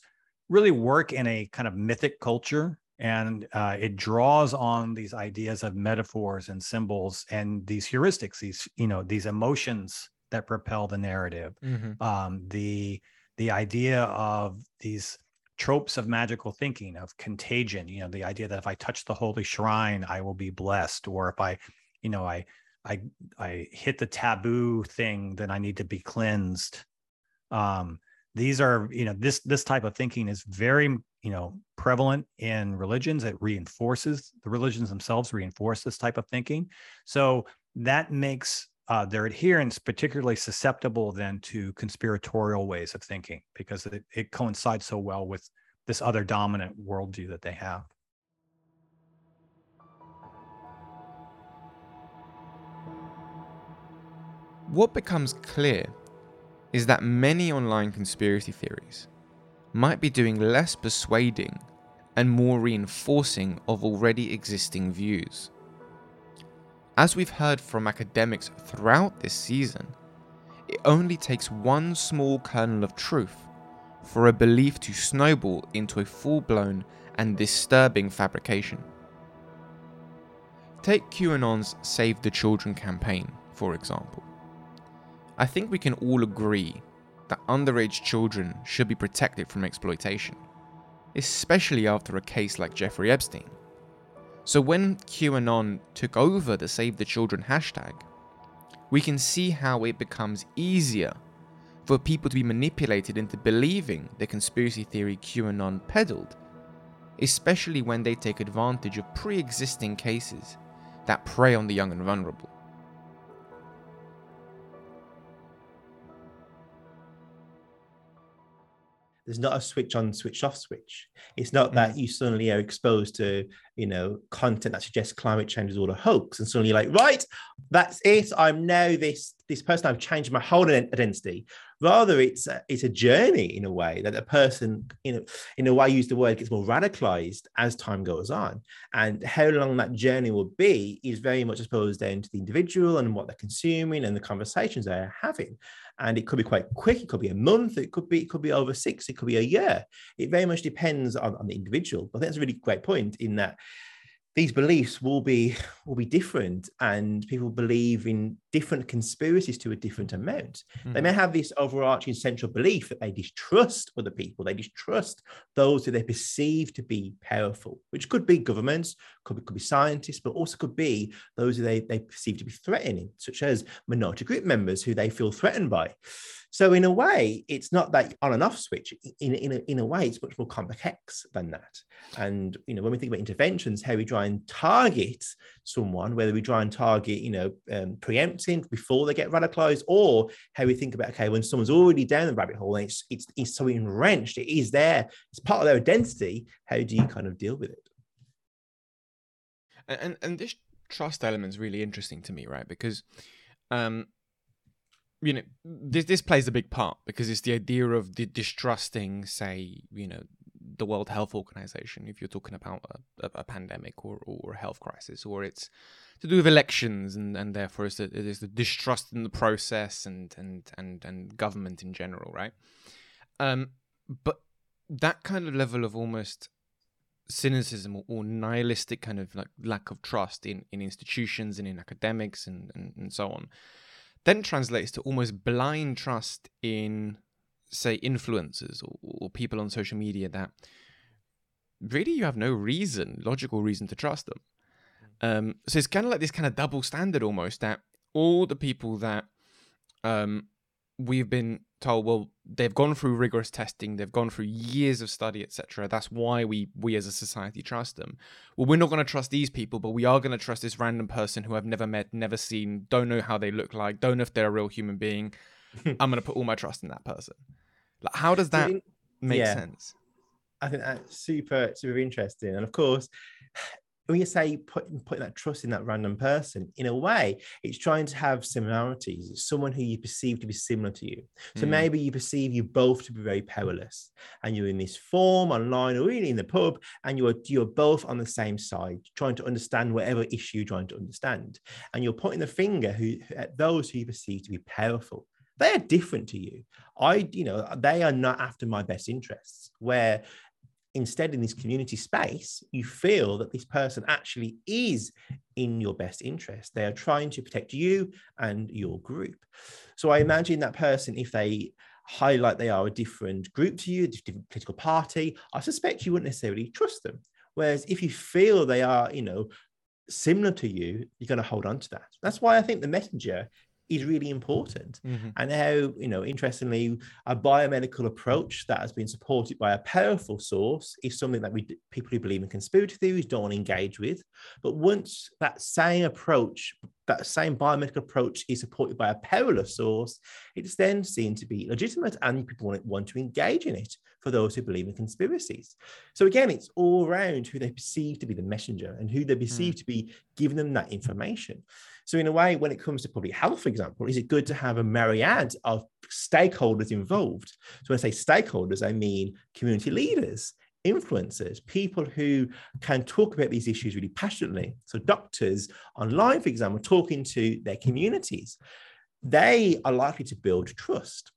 S3: really work in a kind of mythic culture and uh, it draws on these ideas of metaphors and symbols and these heuristics these you know these emotions that propel the narrative mm-hmm. um, the the idea of these tropes of magical thinking of contagion you know the idea that if i touch the holy shrine i will be blessed or if i you know i i i hit the taboo thing then i need to be cleansed um these are you know this this type of thinking is very you know prevalent in religions it reinforces the religions themselves reinforce this type of thinking so that makes uh, their adherents particularly susceptible then to conspiratorial ways of thinking because it, it coincides so well with this other dominant worldview that they have.
S1: What becomes clear is that many online conspiracy theories might be doing less persuading and more reinforcing of already existing views. As we've heard from academics throughout this season, it only takes one small kernel of truth for a belief to snowball into a full blown and disturbing fabrication. Take QAnon's Save the Children campaign, for example. I think we can all agree that underage children should be protected from exploitation, especially after a case like Jeffrey Epstein. So when QAnon took over the Save the Children hashtag, we can see how it becomes easier for people to be manipulated into believing the conspiracy theory QAnon peddled, especially when they take advantage of pre existing cases that prey on the young and vulnerable.
S2: There's not a switch on, switch off switch. It's not that mm. you suddenly are exposed to, you know, content that suggests climate change is all a hoax, and suddenly you're like, right, that's it. I'm now this this person. I've changed my whole identity. Rather, it's a, it's a journey in a way that a person, you know, in a way, I use the word gets more radicalized as time goes on, and how long that journey will be is very much, I suppose, down to the individual and what they're consuming and the conversations they're having and it could be quite quick. It could be a month. It could be it could be over six. It could be a year. It very much depends on, on the individual. But that's a really great point in that these beliefs will be will be different and people believe in different conspiracies to a different amount mm-hmm. they may have this overarching central belief that they distrust other people they distrust those who they perceive to be powerful which could be governments could be, could be scientists but also could be those who they, they perceive to be threatening such as minority group members who they feel threatened by so in a way, it's not that on and off switch. In, in, a, in a way, it's much more complex than that. And you know, when we think about interventions, how we try and target someone, whether we try and target, you know, um, preempting before they get radicalized, or how we think about okay, when someone's already down the rabbit hole and it's it's, it's so enwrenched, it is there, it's part of their identity. How do you kind of deal with it?
S1: And and this trust element is really interesting to me, right? Because um, you know this this plays a big part because it's the idea of the distrusting say you know the World Health Organization if you're talking about a, a pandemic or, or a health crisis, or it's to do with elections, and, and therefore it's it is the distrust in the process and and and and government in general, right? Um, but that kind of level of almost cynicism or, or, nihilistic kind of like lack of trust in, in institutions and in academics and, and, and so on then translates to almost blind trust in say influencers or, or people on social media that really you have no reason logical reason to trust them. Um, so it's kind of like this kind of double standard almost that all the people that um, we've been told well they've gone through rigorous testing they've gone through years of study etc that's why we we as a society trust them. Well we're not going to trust these people but we are going to trust this random person who i've never met never seen don't know how they look like don't know if they're a real human being i'm going to put all my trust in that person like how does that make yeah. sense
S2: i think that's super super interesting and of course when you say putting putting that trust in that random person, in a way, it's trying to have similarities. It's someone who you perceive to be similar to you. So mm. maybe you perceive you both to be very powerless, and you're in this form online or really in the pub, and you're you're both on the same side, trying to understand whatever issue you're trying to understand, and you're pointing the finger who, at those who you perceive to be powerful they are different to you. I, you know, they are not after my best interests. Where instead in this community space you feel that this person actually is in your best interest they are trying to protect you and your group so i imagine that person if they highlight they are a different group to you a different political party i suspect you wouldn't necessarily trust them whereas if you feel they are you know similar to you you're going to hold on to that that's why i think the messenger is really important. Mm-hmm. And how, you know, interestingly, a biomedical approach that has been supported by a powerful source is something that we people who believe in conspiracy theories don't engage with. But once that same approach, that same biomedical approach is supported by a powerless source, it's then seen to be legitimate and people want, want to engage in it for those who believe in conspiracies. So again, it's all around who they perceive to be the messenger and who they perceive mm. to be giving them that information. So, in a way, when it comes to public health, for example, is it good to have a myriad of stakeholders involved? So, when I say stakeholders, I mean community leaders, influencers, people who can talk about these issues really passionately. So, doctors online, for example, talking to their communities, they are likely to build trust.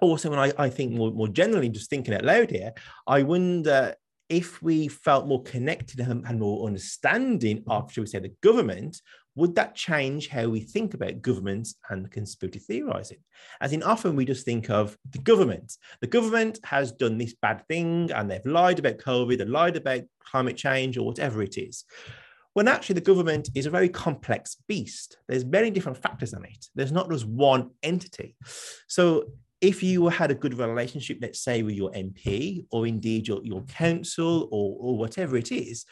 S2: Also, when I, I think more, more generally, just thinking out loud here, I wonder if we felt more connected and more understanding of, shall we say, the government, would that change how we think about governments and conspiracy theorizing? As in, often we just think of the government. The government has done this bad thing and they've lied about COVID, they've lied about climate change or whatever it is. When actually the government is a very complex beast. There's many different factors in it. There's not just one entity. So if you had a good relationship, let's say with your MP or indeed your, your council or, or whatever it is,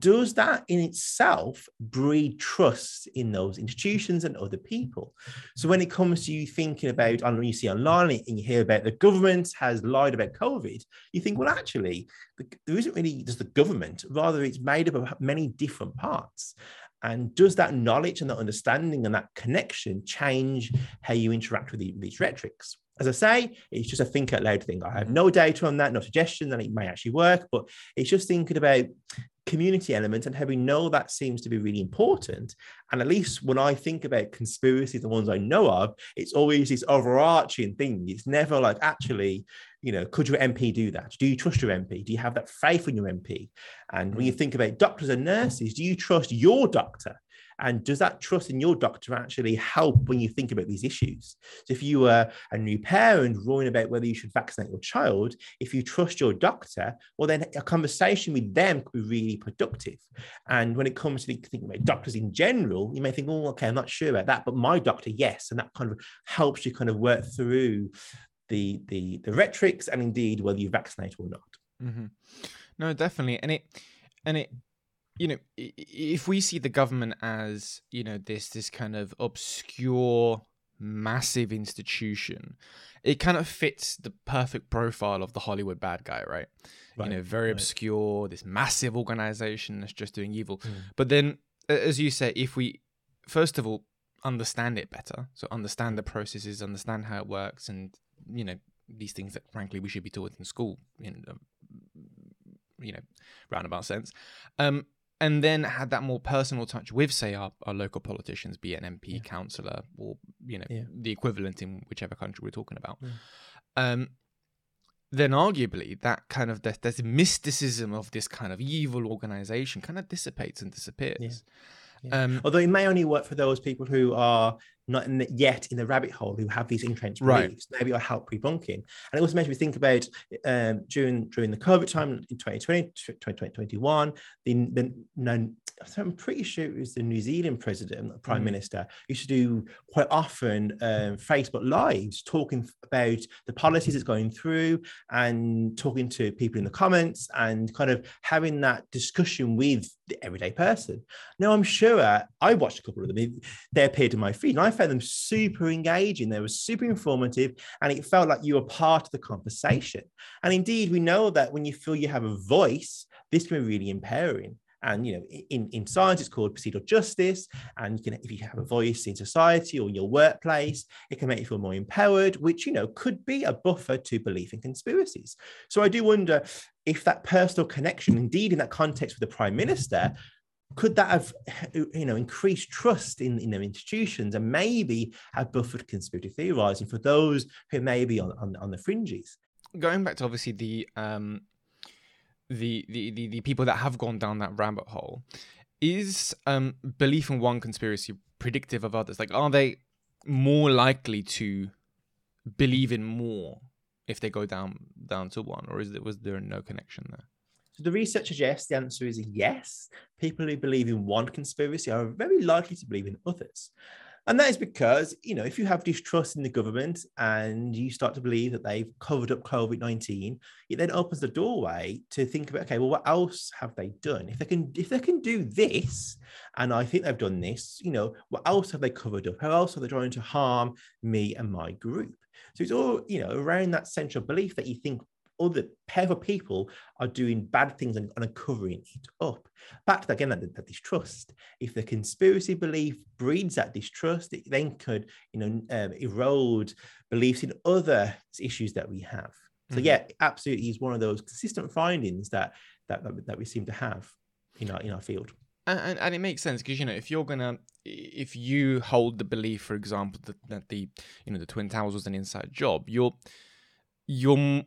S2: does that in itself breed trust in those institutions and other people? So when it comes to you thinking about, know you see online and you hear about the government has lied about COVID, you think, well, actually, there isn't really just the government, rather it's made up of many different parts. And does that knowledge and that understanding and that connection change how you interact with these rhetorics? As I say, it's just a think out loud thing. I have no data on that, no suggestion that it may actually work, but it's just thinking about community element and how we know that seems to be really important. And at least when I think about conspiracies, the ones I know of, it's always this overarching thing. It's never like, actually, you know, could your MP do that? Do you trust your MP? Do you have that faith in your MP? And when you mm. think about doctors and nurses, do you trust your doctor? And does that trust in your doctor actually help when you think about these issues? So if you are a new parent worrying about whether you should vaccinate your child, if you trust your doctor, well, then a conversation with them could be really productive. And when it comes to thinking about doctors in general, you may think, oh, okay, I'm not sure about that, but my doctor, yes. And that kind of helps you kind of work through the the the rhetorics and indeed whether you vaccinate or not.
S1: Mm-hmm. No, definitely, and it and it you know, if we see the government as you know this this kind of obscure, massive institution, it kind of fits the perfect profile of the Hollywood bad guy, right? right you know, very right. obscure, this massive organization that's just doing evil. Mm. But then, as you say, if we first of all understand it better, so understand the processes, understand how it works, and you know these things that frankly we should be taught in school, in you know roundabout sense. Um, and then had that more personal touch with, say, our, our local politicians, be it an MP, yeah. councillor, or you know yeah. the equivalent in whichever country we're talking about. Yeah. Um, then arguably that kind of there's, there's mysticism of this kind of evil organization kind of dissipates and disappears.
S2: Um, Although it may only work for those people who are not in the, yet in the rabbit hole who have these entrenched beliefs. Right. Maybe it'll help debunking. And it also makes me think about um, during during the COVID time in 2020, 2021, the, the, the I'm pretty sure it was the New Zealand president, the prime mm. minister, used to do quite often um, Facebook lives talking about the policies it's going through and talking to people in the comments and kind of having that discussion with the everyday person. Now, I'm sure I watched a couple of them. They appeared in my feed and I found them super engaging. They were super informative and it felt like you were part of the conversation. And indeed, we know that when you feel you have a voice, this can be really empowering. And you know, in, in science, it's called procedural justice. And you can, if you have a voice in society or in your workplace, it can make you feel more empowered, which you know could be a buffer to belief in conspiracies. So I do wonder if that personal connection, indeed in that context with the prime minister, could that have you know increased trust in, in institutions and maybe have buffered conspiracy theorizing for those who may be on, on, on the fringes?
S1: Going back to obviously the um the, the, the, the people that have gone down that rabbit hole, is um, belief in one conspiracy predictive of others? Like, are they more likely to believe in more if they go down down to one, or is there was there no connection there?
S2: So the research suggests the answer is yes. People who believe in one conspiracy are very likely to believe in others. And that is because, you know, if you have distrust in the government and you start to believe that they've covered up COVID 19, it then opens the doorway to think about, okay, well, what else have they done? If they can, if they can do this, and I think they've done this, you know, what else have they covered up? How else are they trying to harm me and my group? So it's all, you know, around that central belief that you think other pair of people are doing bad things and, and are covering it up. Back to again that, that distrust. If the conspiracy belief breeds that distrust, it then could you know um, erode beliefs in other issues that we have. So mm-hmm. yeah, absolutely is one of those consistent findings that that that, that we seem to have in our in our field.
S1: And, and, and, it makes sense because you know if you're gonna if you hold the belief for example that, that the you know the twin towers was an inside job you're you're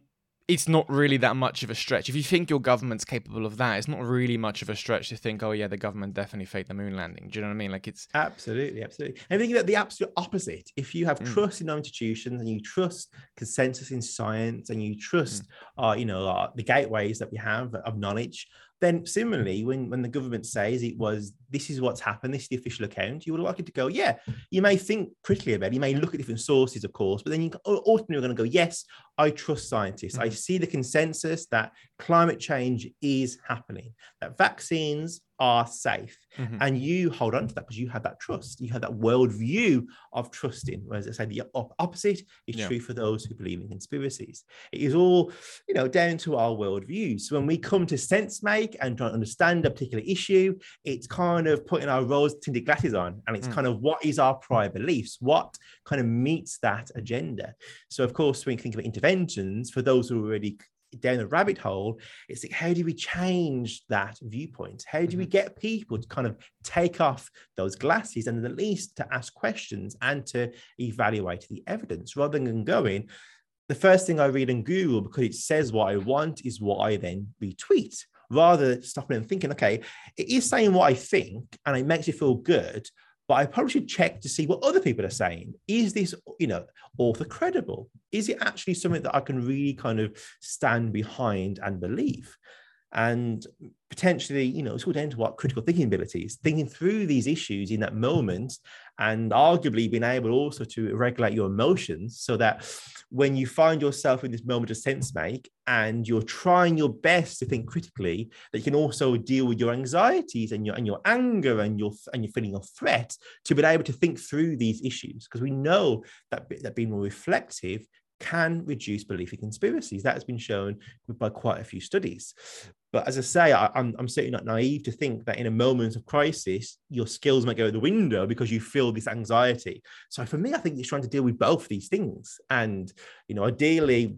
S1: it's not really that much of a stretch. If you think your government's capable of that, it's not really much of a stretch to think, oh yeah, the government definitely faked the moon landing. Do you know what I mean? Like it's
S2: absolutely, absolutely. And think about the absolute opposite. If you have mm. trust in our institutions and you trust consensus in science and you trust, mm. uh, you know, uh, the gateways that we have of knowledge, then similarly, when, when the government says it was this is what's happened, this is the official account, you would like it to go, yeah, you may think critically about it, you may look at different sources, of course, but then you ultimately are going to go, yes, I trust scientists. Mm-hmm. I see the consensus that climate change is happening, that vaccines are safe. Mm-hmm. And you hold on to that because you have that trust. You have that worldview of trusting. Whereas I say the opposite is yeah. true for those who believe in conspiracies. It is all, you know, down to our worldviews. So when we come to sense make and try to understand a particular issue, it's kind of putting our rose tinted glasses on. And it's mm. kind of what is our prior beliefs? What kind of meets that agenda? So of course, when you think of interventions, for those who are already down the rabbit hole it's like how do we change that viewpoint how do we mm-hmm. get people to kind of take off those glasses and at least to ask questions and to evaluate the evidence rather than going the first thing i read in google because it says what i want is what i then retweet rather than stopping and thinking okay it is saying what i think and it makes you feel good but I probably should check to see what other people are saying. Is this, you know, author credible? Is it actually something that I can really kind of stand behind and believe? and potentially, you know, it's all down to what critical thinking abilities, thinking through these issues in that moment, and arguably being able also to regulate your emotions so that when you find yourself in this moment of sense make and you're trying your best to think critically, that you can also deal with your anxieties and your and your anger and your and your feeling of threat to be able to think through these issues. Because we know that that being more reflective can reduce belief in conspiracies. That has been shown by quite a few studies. But as I say, I, am certainly not naive to think that in a moment of crisis, your skills might go out the window because you feel this anxiety. So for me, I think it's trying to deal with both these things. And, you know, ideally,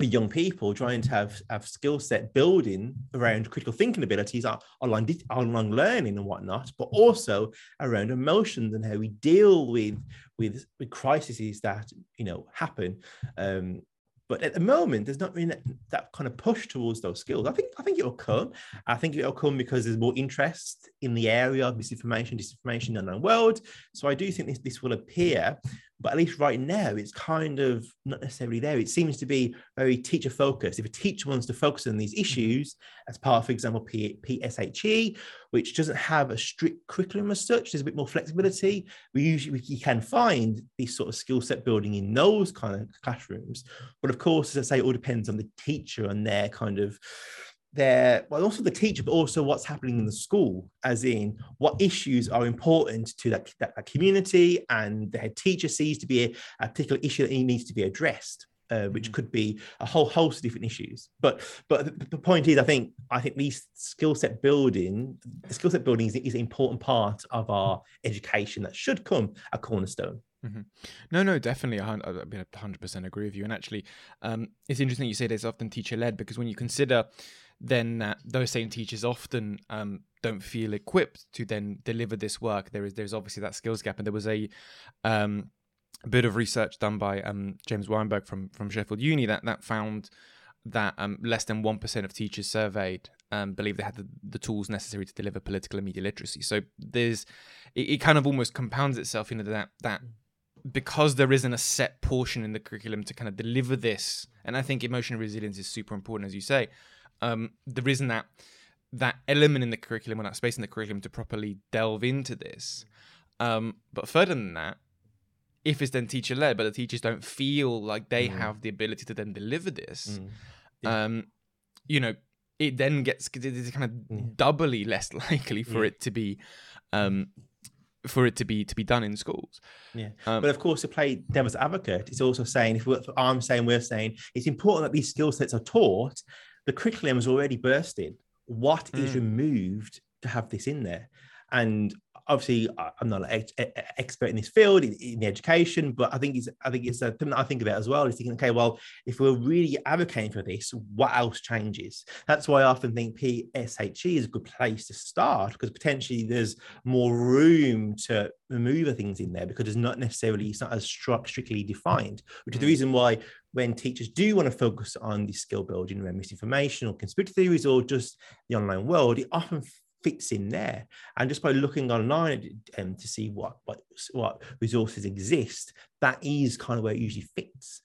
S2: young people trying to have, have skill set building around critical thinking abilities, online, online learning and whatnot, but also around emotions and how we deal with with, with crises that you know happen. Um, but at the moment, there's not really that, that, kind of push towards those skills. I think I think it'll come. I think it'll come because there's more interest in the area of misinformation, disinformation, in the online world. So I do think this this will appear but at least right now it's kind of not necessarily there. It seems to be very teacher focused. If a teacher wants to focus on these mm-hmm. issues as part of for example P- pshe which doesn't have a strict curriculum as such there's a bit more flexibility we usually you can find these sort of skill set building in those kind of classrooms. But of course as i say it all depends on the teacher and their kind of their well also the teacher but also what's happening in the school as in what issues are important to that, that, that community and the head teacher sees to be a, a particular issue that needs to be addressed uh, which mm-hmm. could be a whole host of different issues but but the, the point is i think i think these skill set building skill set building is, is an important part of our education that should come a cornerstone
S4: Mm-hmm. No, no, definitely. I, mean, 100% agree with you. And actually, um, it's interesting you say there's often teacher led because when you consider then uh, those same teachers often um, don't feel equipped to then deliver this work. There is there's obviously that skills gap, and there was a um, bit of research done by um, James Weinberg from from Sheffield Uni that that found that um, less than one percent of teachers surveyed um, believe they had the, the, tools necessary to deliver political and media literacy. So there's it, it kind of almost compounds itself into that that because there isn't a set portion in the curriculum to kind of deliver this, and I think emotional resilience is super important, as you say um, there isn't that that element in the curriculum or that space in the curriculum to properly delve into this. Um, but further than that, if it's then teacher led, but the teachers don't feel like they mm. have the ability to then deliver this, mm. yeah. um, you know, it then gets it's kind of mm. doubly less likely for yeah. it to be um, for it to be to be done in schools.
S2: Yeah, um, but of course, to play devil's advocate, it's also saying if I'm saying we're saying it's important that these skill sets are taught the curriculum is already bursting. What mm. is removed to have this in there? And obviously, I'm not an expert in this field in, education, but I think it's I think it's a thing that I think about as well. Is thinking, okay, well, if we're really advocating for this, what else changes? That's why I often think PSHE is a good place to start because potentially there's more room to remove things in there because it's not necessarily it's not as strictly defined, which is the mm. reason why when teachers do want to focus on the skill building around misinformation or conspiracy theories or just the online world, it often fits in there. And just by looking online um, to see what, what, what resources exist, that is kind of where it usually fits.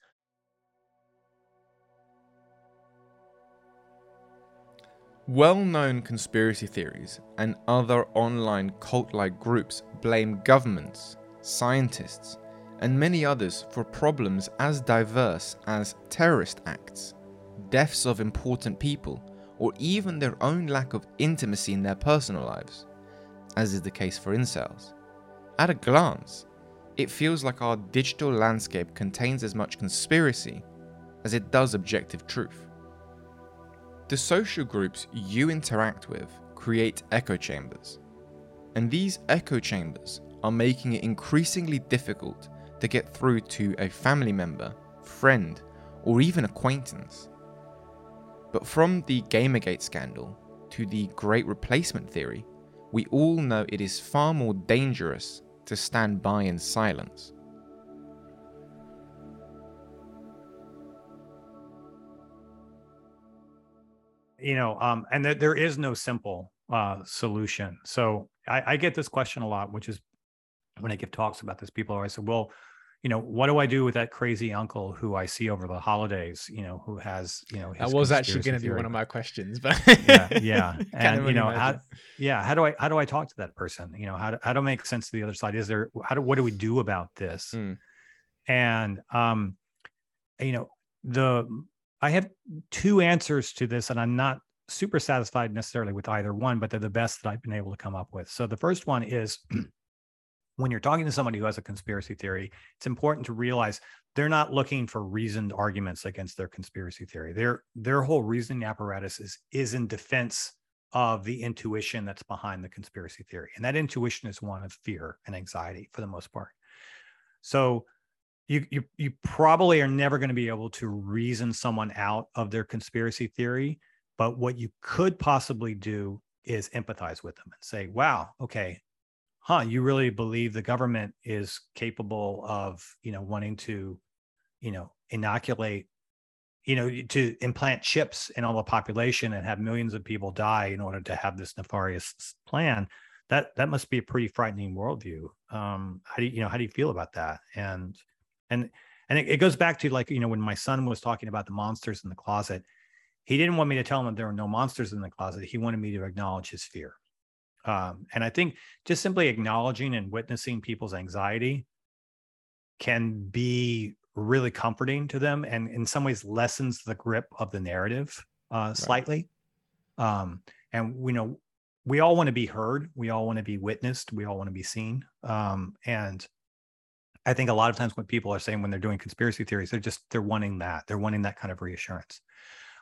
S1: Well known conspiracy theories and other online cult like groups blame governments, scientists, and many others for problems as diverse as terrorist acts, deaths of important people, or even their own lack of intimacy in their personal lives, as is the case for incels. At a glance, it feels like our digital landscape contains as much conspiracy as it does objective truth. The social groups you interact with create echo chambers, and these echo chambers are making it increasingly difficult to get through to a family member, friend, or even acquaintance. But from the Gamergate scandal to the Great Replacement theory, we all know it is far more dangerous to stand by in silence.
S3: You know, um, and there, is no simple uh, solution. So I, I, get this question a lot, which is when I give talks about this, people always say, well, you know, what do I do with that crazy uncle who I see over the holidays? You know, who has, you know,
S4: that was actually going to be one of my questions, but
S3: yeah, yeah, and you know, how, yeah, how do I how do I talk to that person? You know, how do, how to make sense to the other side? Is there how do what do we do about this? Mm. And um, you know, the I have two answers to this, and I'm not super satisfied necessarily with either one, but they're the best that I've been able to come up with. So the first one is when you're talking to somebody who has a conspiracy theory, it's important to realize they're not looking for reasoned arguments against their conspiracy theory. Their their whole reasoning apparatus is is in defense of the intuition that's behind the conspiracy theory. And that intuition is one of fear and anxiety for the most part. So you you you probably are never going to be able to reason someone out of their conspiracy theory but what you could possibly do is empathize with them and say wow okay huh you really believe the government is capable of you know wanting to you know inoculate you know to implant chips in all the population and have millions of people die in order to have this nefarious plan? That that must be a pretty frightening worldview. Um how do you, you know how do you feel about that? And and and it, it, goes back to like you know when my son was talking about the monsters in the closet he didn't want me to tell him that there were no monsters in the closet. He wanted me to acknowledge his fear um, and i think just simply acknowledging and witnessing people's anxiety can be really comforting to them and in some ways lessens the grip of the narrative uh, slightly right. um, and we know we all want to be heard we all want to be witnessed we all want to be seen um, and I think a lot of times when people are saying when they're doing conspiracy theories, they're just they're wanting that. They're wanting that kind of reassurance.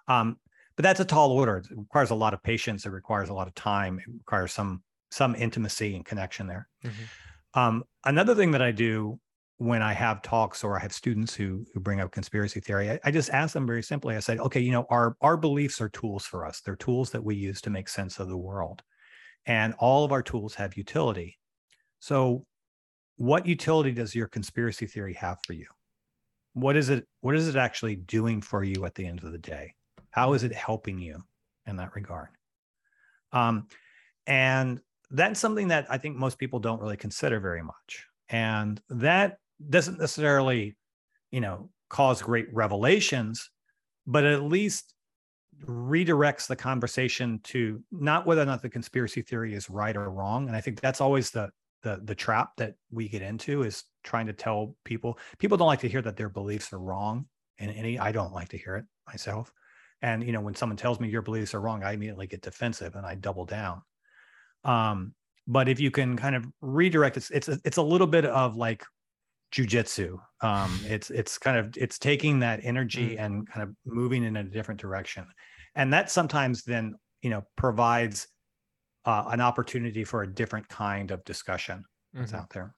S3: Um, but that's a tall order. It requires a lot of patience. It requires a lot of time. It requires some some intimacy and connection there. Mm-hmm. Um, another thing that I do when I have talks or I have students who who bring up conspiracy theory, I, I just ask them very simply. I said, okay, you know, our our beliefs are tools for us. They're tools that we use to make sense of the world, and all of our tools have utility. So what utility does your conspiracy theory have for you? What is it? What is it actually doing for you at the end of the day? How is it helping you in that regard? Um, and that's something that I think most people don't really consider very much. And that doesn't necessarily, you know, cause great revelations, but at least redirects the conversation to not whether or not the conspiracy theory is right or wrong. And I think that's always the the the trap that we get into is trying to tell people people don't like to hear that their beliefs are wrong and any i don't like to hear it myself and you know when someone tells me your beliefs are wrong i immediately get defensive and i double down um but if you can kind of redirect it's it's a, it's a little bit of like jujitsu um it's it's kind of it's taking that energy mm. and kind of moving in a different direction and that sometimes then you know provides uh, an opportunity for a different kind of discussion that's mm-hmm. out there.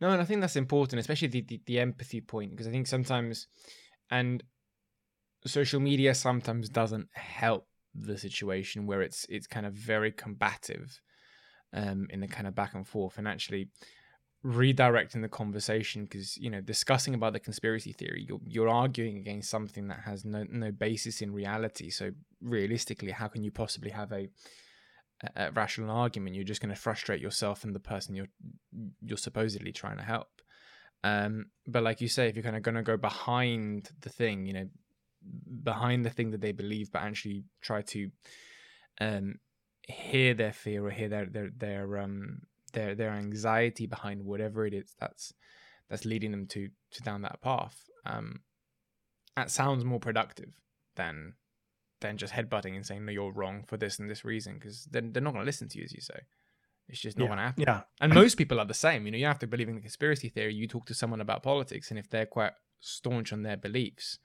S1: No, and I think that's important, especially the, the, the empathy point, because I think sometimes, and social media sometimes doesn't help the situation where it's it's kind of very combative um, in the kind of back and forth, and actually redirecting the conversation because you know discussing about the conspiracy theory you're, you're arguing against something that has no no basis in reality. So realistically how can you possibly have a a, rational argument, you're just going to frustrate yourself and the person you're you're supposedly trying to help. Um, but like you say, if you're kind of going to go behind the thing, you know, behind the thing that they believe, but actually try to um, hear their fear or hear their their their um their their anxiety behind whatever it is that's that's leading them to to down that path. Um, that sounds more productive than than just headbutting and saying no you're wrong for this and this reason because then they're not going to listen to you as you say it's just not
S3: yeah.
S1: going to happen
S3: yeah
S1: and most people are the same you know you have to believe in the conspiracy theory you talk to someone about politics and if they're quite staunch on their beliefs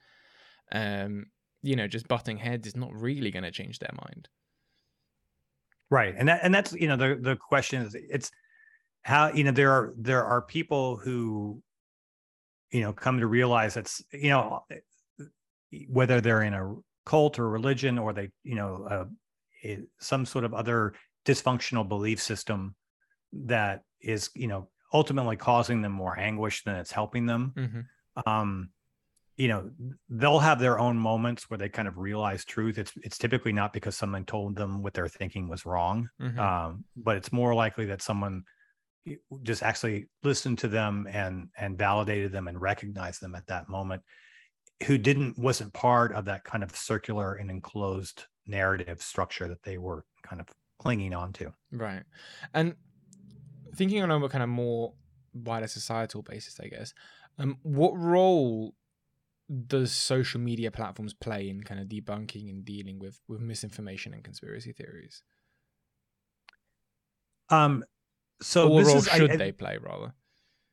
S1: um you know just butting heads is not really going to change their mind
S3: right and that and that's you know the the question is it's how you know there are there are people who you know come to realize it's you know whether they're in a cult or religion or they you know uh, some sort of other dysfunctional belief system that is you know ultimately causing them more anguish than it's helping them mm-hmm. um you know they'll have their own moments where they kind of realize truth it's it's typically not because someone told them what they're thinking was wrong mm-hmm. um but it's more likely that someone just actually listened to them and and validated them and recognized them at that moment who didn't wasn't part of that kind of circular and enclosed narrative structure that they were kind of clinging on to.
S1: Right. And thinking on a kind of more wider societal basis, I guess, um, what role does social media platforms play in kind of debunking and dealing with with misinformation and conspiracy theories?
S3: Um, so
S1: role is, should I, they play rather?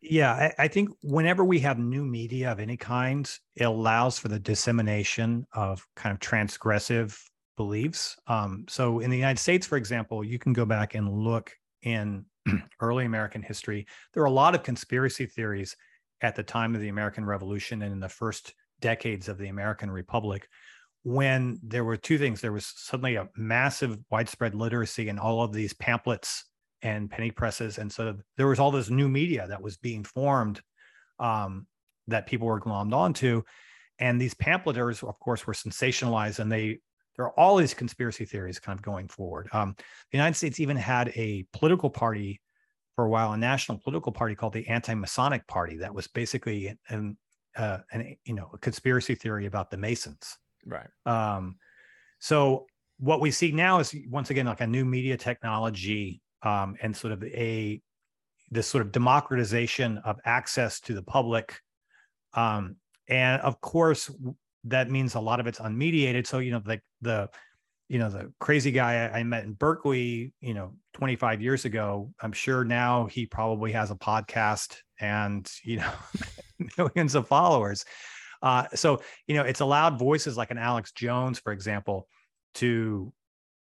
S3: Yeah, I, I, think whenever we have new media of any kind, it allows for the dissemination of kind of transgressive beliefs. Um, so in the United States, for example, you can go back and look in early American history. There are a lot of conspiracy theories at the time of the American Revolution and in the first decades of the American Republic, when there were two things. There was suddenly a massive widespread literacy in all of these pamphlets and penny presses. And so there was all this new media that was being formed um, that people were glommed onto. And these pamphleters, of course, were sensationalized and they there are all these conspiracy theories kind of going forward. Um, the United States even had a political party for a while, a national political party called the Anti-Masonic Party, that was basically an, uh, an you know a conspiracy theory about the Masons.
S4: Right.
S3: Um, so what we see now is once again like a new media technology um, and sort of a this sort of democratization of access to the public. Um, and of course, that means a lot of it's unmediated. So you know, like the you know the crazy guy I met in Berkeley, you know, 25 years ago. I'm sure now he probably has a podcast and you know millions of followers. Uh, so you know, it's allowed voices like an Alex Jones, for example, to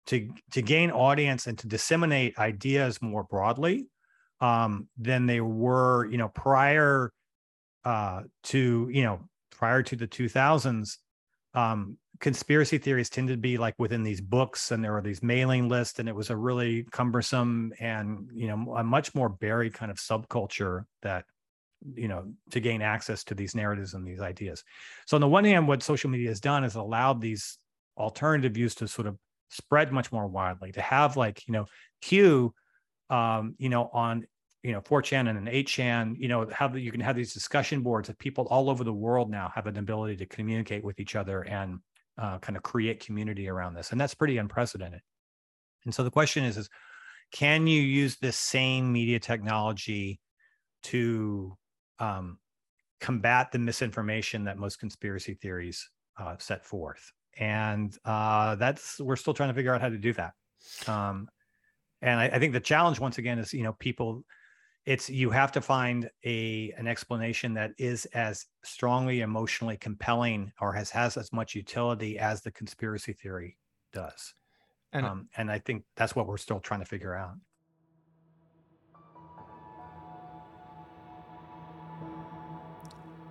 S3: to to gain audience and to disseminate ideas more broadly um, than they were, you know, prior uh, to you know prior to the 2000s. Um, conspiracy theories tended to be like within these books and there were these mailing lists and it was a really cumbersome and you know a much more buried kind of subculture that you know to gain access to these narratives and these ideas. So on the one hand what social media has done is allowed these alternative views to sort of spread much more widely to have like you know q um you know on you know 4chan and an 8chan you know how you can have these discussion boards that people all over the world now have an ability to communicate with each other and uh, kind of create community around this and that's pretty unprecedented. And so the question is is can you use this same media technology to um, combat the misinformation that most conspiracy theories uh, set forth. And uh, that's we're still trying to figure out how to do that. Um, and I, I think the challenge once again is you know people it's you have to find a an explanation that is as strongly emotionally compelling or has has as much utility as the conspiracy theory does. And, um, and i think that's what we're still trying to figure out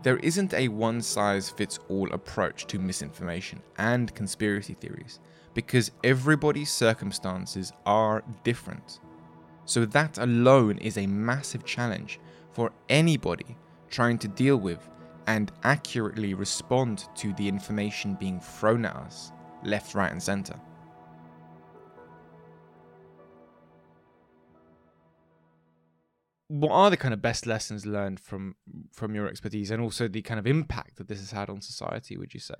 S1: There isn't a one size fits all approach to misinformation and conspiracy theories because everybody's circumstances are different. So, that alone is a massive challenge for anybody trying to deal with and accurately respond to the information being thrown at us, left, right, and centre.
S4: What are the kind of best lessons learned from from your expertise and also the kind of impact that this has had on society would you say?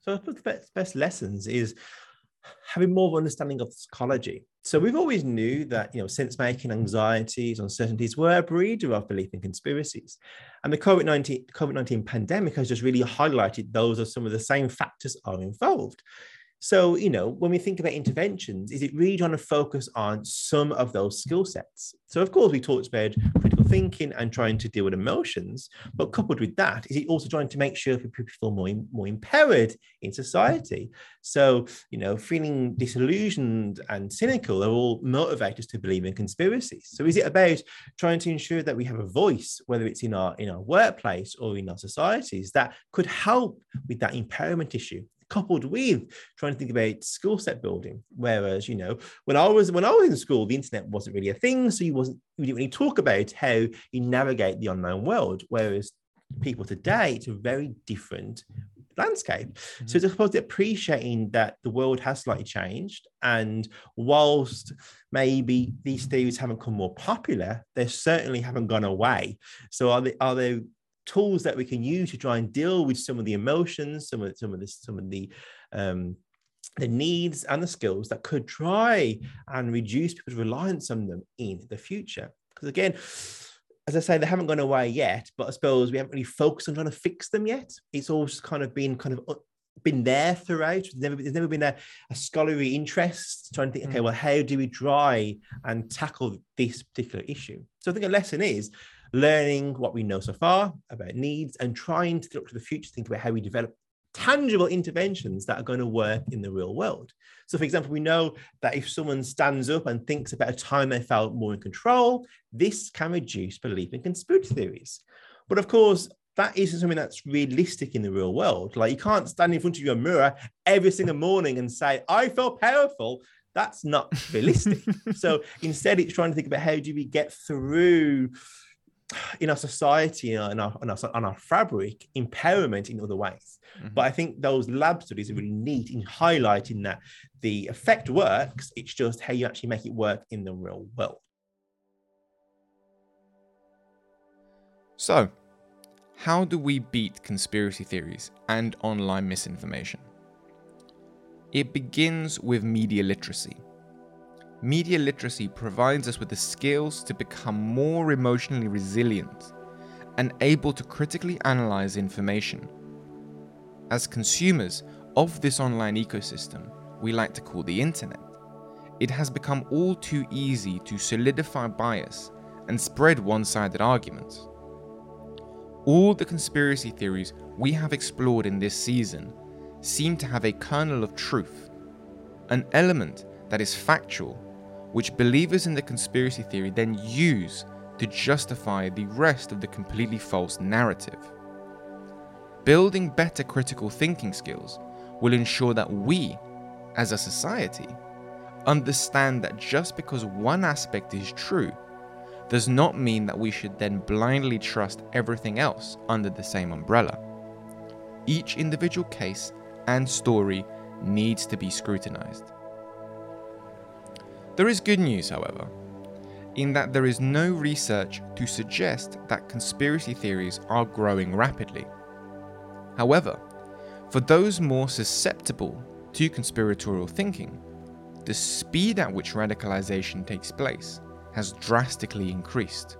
S2: So i suppose the best, best lessons is having more of understanding of psychology. So we've always knew that you know sense making anxieties uncertainties were a breeder of belief in conspiracies. And the covid-19 covid-19 pandemic has just really highlighted those are some of the same factors are involved so, you know, when we think about interventions, is it really trying to focus on some of those skill sets? So, of course, we talked about critical thinking and trying to deal with emotions, but coupled with that, is it also trying to make sure people feel more, more empowered in society? So, you know, feeling disillusioned and cynical are all motivators to believe in conspiracies. So, is it about trying to ensure that we have a voice, whether it's in our in our workplace or in our societies, that could help with that empowerment issue? Coupled with trying to think about skill set building. Whereas, you know, when I was when I was in school, the internet wasn't really a thing. So you wasn't you didn't really talk about how you navigate the online world. Whereas people today, it's a very different landscape. Mm-hmm. So it's supposed to appreciating that the world has slightly changed. And whilst maybe these theories haven't become more popular, they certainly haven't gone away. So are they are they tools that we can use to try and deal with some of the emotions, some of some of the some of the um, the needs and the skills that could try and reduce people's reliance on them in the future. Because again, as I say, they haven't gone away yet, but I suppose we haven't really focused on trying to fix them yet. It's always kind of been kind of uh, been there throughout. There's never, there's never been a, a scholarly interest trying to think, okay, mm. well, how do we try and tackle this particular issue? So I think a lesson is learning what we know so far about needs and trying to look to the future, think about how we develop tangible interventions that are going to work in the real world. So, for example, we know that if someone stands up and thinks about a time they felt more in control, this can reduce belief in conspiracy theories. But of course, that isn't something that's realistic in the real world. Like you can't stand in front of your mirror every single morning and say, I feel powerful. That's not realistic. so instead, it's trying to think about how do we get through in our society and our, our, on our fabric empowerment in other ways. Mm-hmm. But I think those lab studies are really neat in highlighting that the effect works. It's just how you actually make it work in the real world.
S1: So, how do we beat conspiracy theories and online misinformation? It begins with media literacy. Media literacy provides us with the skills to become more emotionally resilient and able to critically analyze information. As consumers of this online ecosystem we like to call the internet, it has become all too easy to solidify bias and spread one sided arguments. All the conspiracy theories we have explored in this season seem to have a kernel of truth, an element that is factual, which believers in the conspiracy theory then use to justify the rest of the completely false narrative. Building better critical thinking skills will ensure that we, as a society, understand that just because one aspect is true does not mean that we should then blindly trust everything else under the same umbrella. Each individual case and story needs to be scrutinized. There is good news, however, in that there is no research to suggest that conspiracy theories are growing rapidly. However, for those more susceptible to conspiratorial thinking, the speed at which radicalization takes place has drastically increased.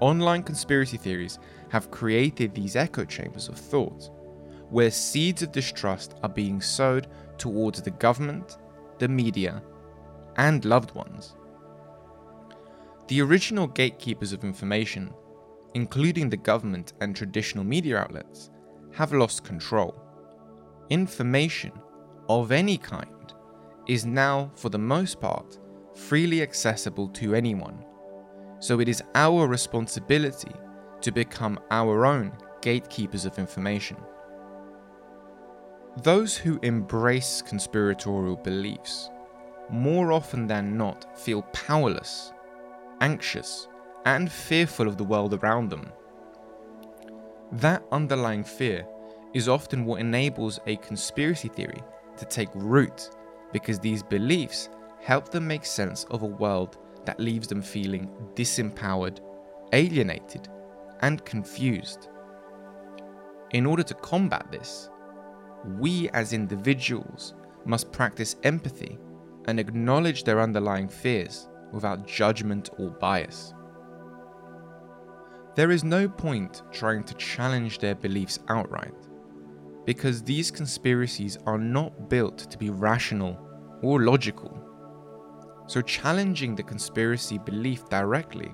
S1: Online conspiracy theories have created these echo chambers of thought, where seeds of distrust are being sowed towards the government, the media, and loved ones. The original gatekeepers of information, including the government and traditional media outlets, have lost control. Information of any kind is now, for the most part, freely accessible to anyone. So it is our responsibility to become our own gatekeepers of information. Those who embrace conspiratorial beliefs more often than not feel powerless, anxious, and fearful of the world around them. That underlying fear is often what enables a conspiracy theory to take root because these beliefs help them make sense of a world that leaves them feeling disempowered, alienated, and confused. In order to combat this, we as individuals must practice empathy and acknowledge their underlying fears without judgment or bias. There is no point trying to challenge their beliefs outright, because these conspiracies are not built to be rational or logical. So, challenging the conspiracy belief directly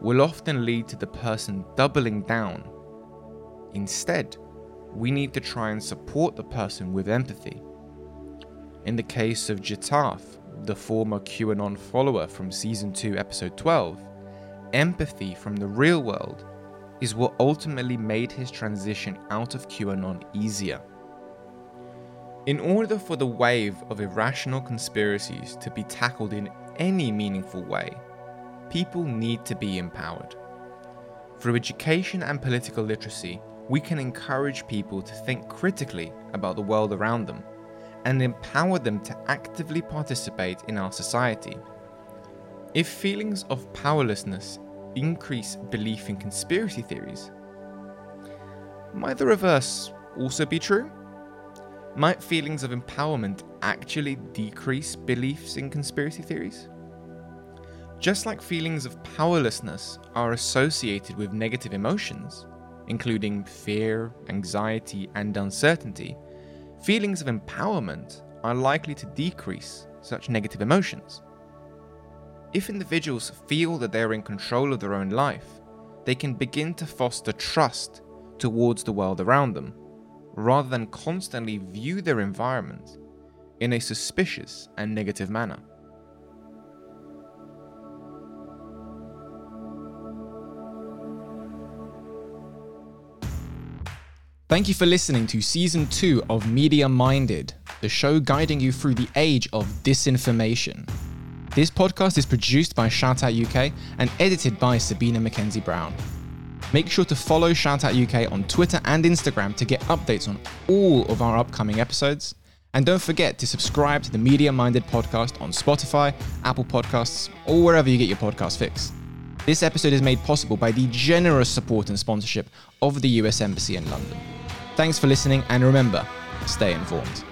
S1: will often lead to the person doubling down. Instead, we need to try and support the person with empathy. In the case of Jitaf, the former QAnon follower from Season 2, Episode 12, empathy from the real world is what ultimately made his transition out of QAnon easier. In order for the wave of irrational conspiracies to be tackled in any meaningful way, people need to be empowered. Through education and political literacy, we can encourage people to think critically about the world around them and empower them to actively participate in our society. If feelings of powerlessness increase belief in conspiracy theories, might the reverse also be true? Might feelings of empowerment actually decrease beliefs in conspiracy theories? Just like feelings of powerlessness are associated with negative emotions, including fear, anxiety, and uncertainty, feelings of empowerment are likely to decrease such negative emotions. If individuals feel that they are in control of their own life, they can begin to foster trust towards the world around them rather than constantly view their environment in a suspicious and negative manner. Thank you for listening to season two of Media Minded, the show guiding you through the age of disinformation. This podcast is produced by Shoutout UK and edited by Sabina Mackenzie Brown. Make sure to follow Shoutout UK on Twitter and Instagram to get updates on all of our upcoming episodes. And don't forget to subscribe to the Media Minded podcast on Spotify, Apple Podcasts, or wherever you get your podcast fix. This episode is made possible by the generous support and sponsorship of the US Embassy in London. Thanks for listening, and remember, stay informed.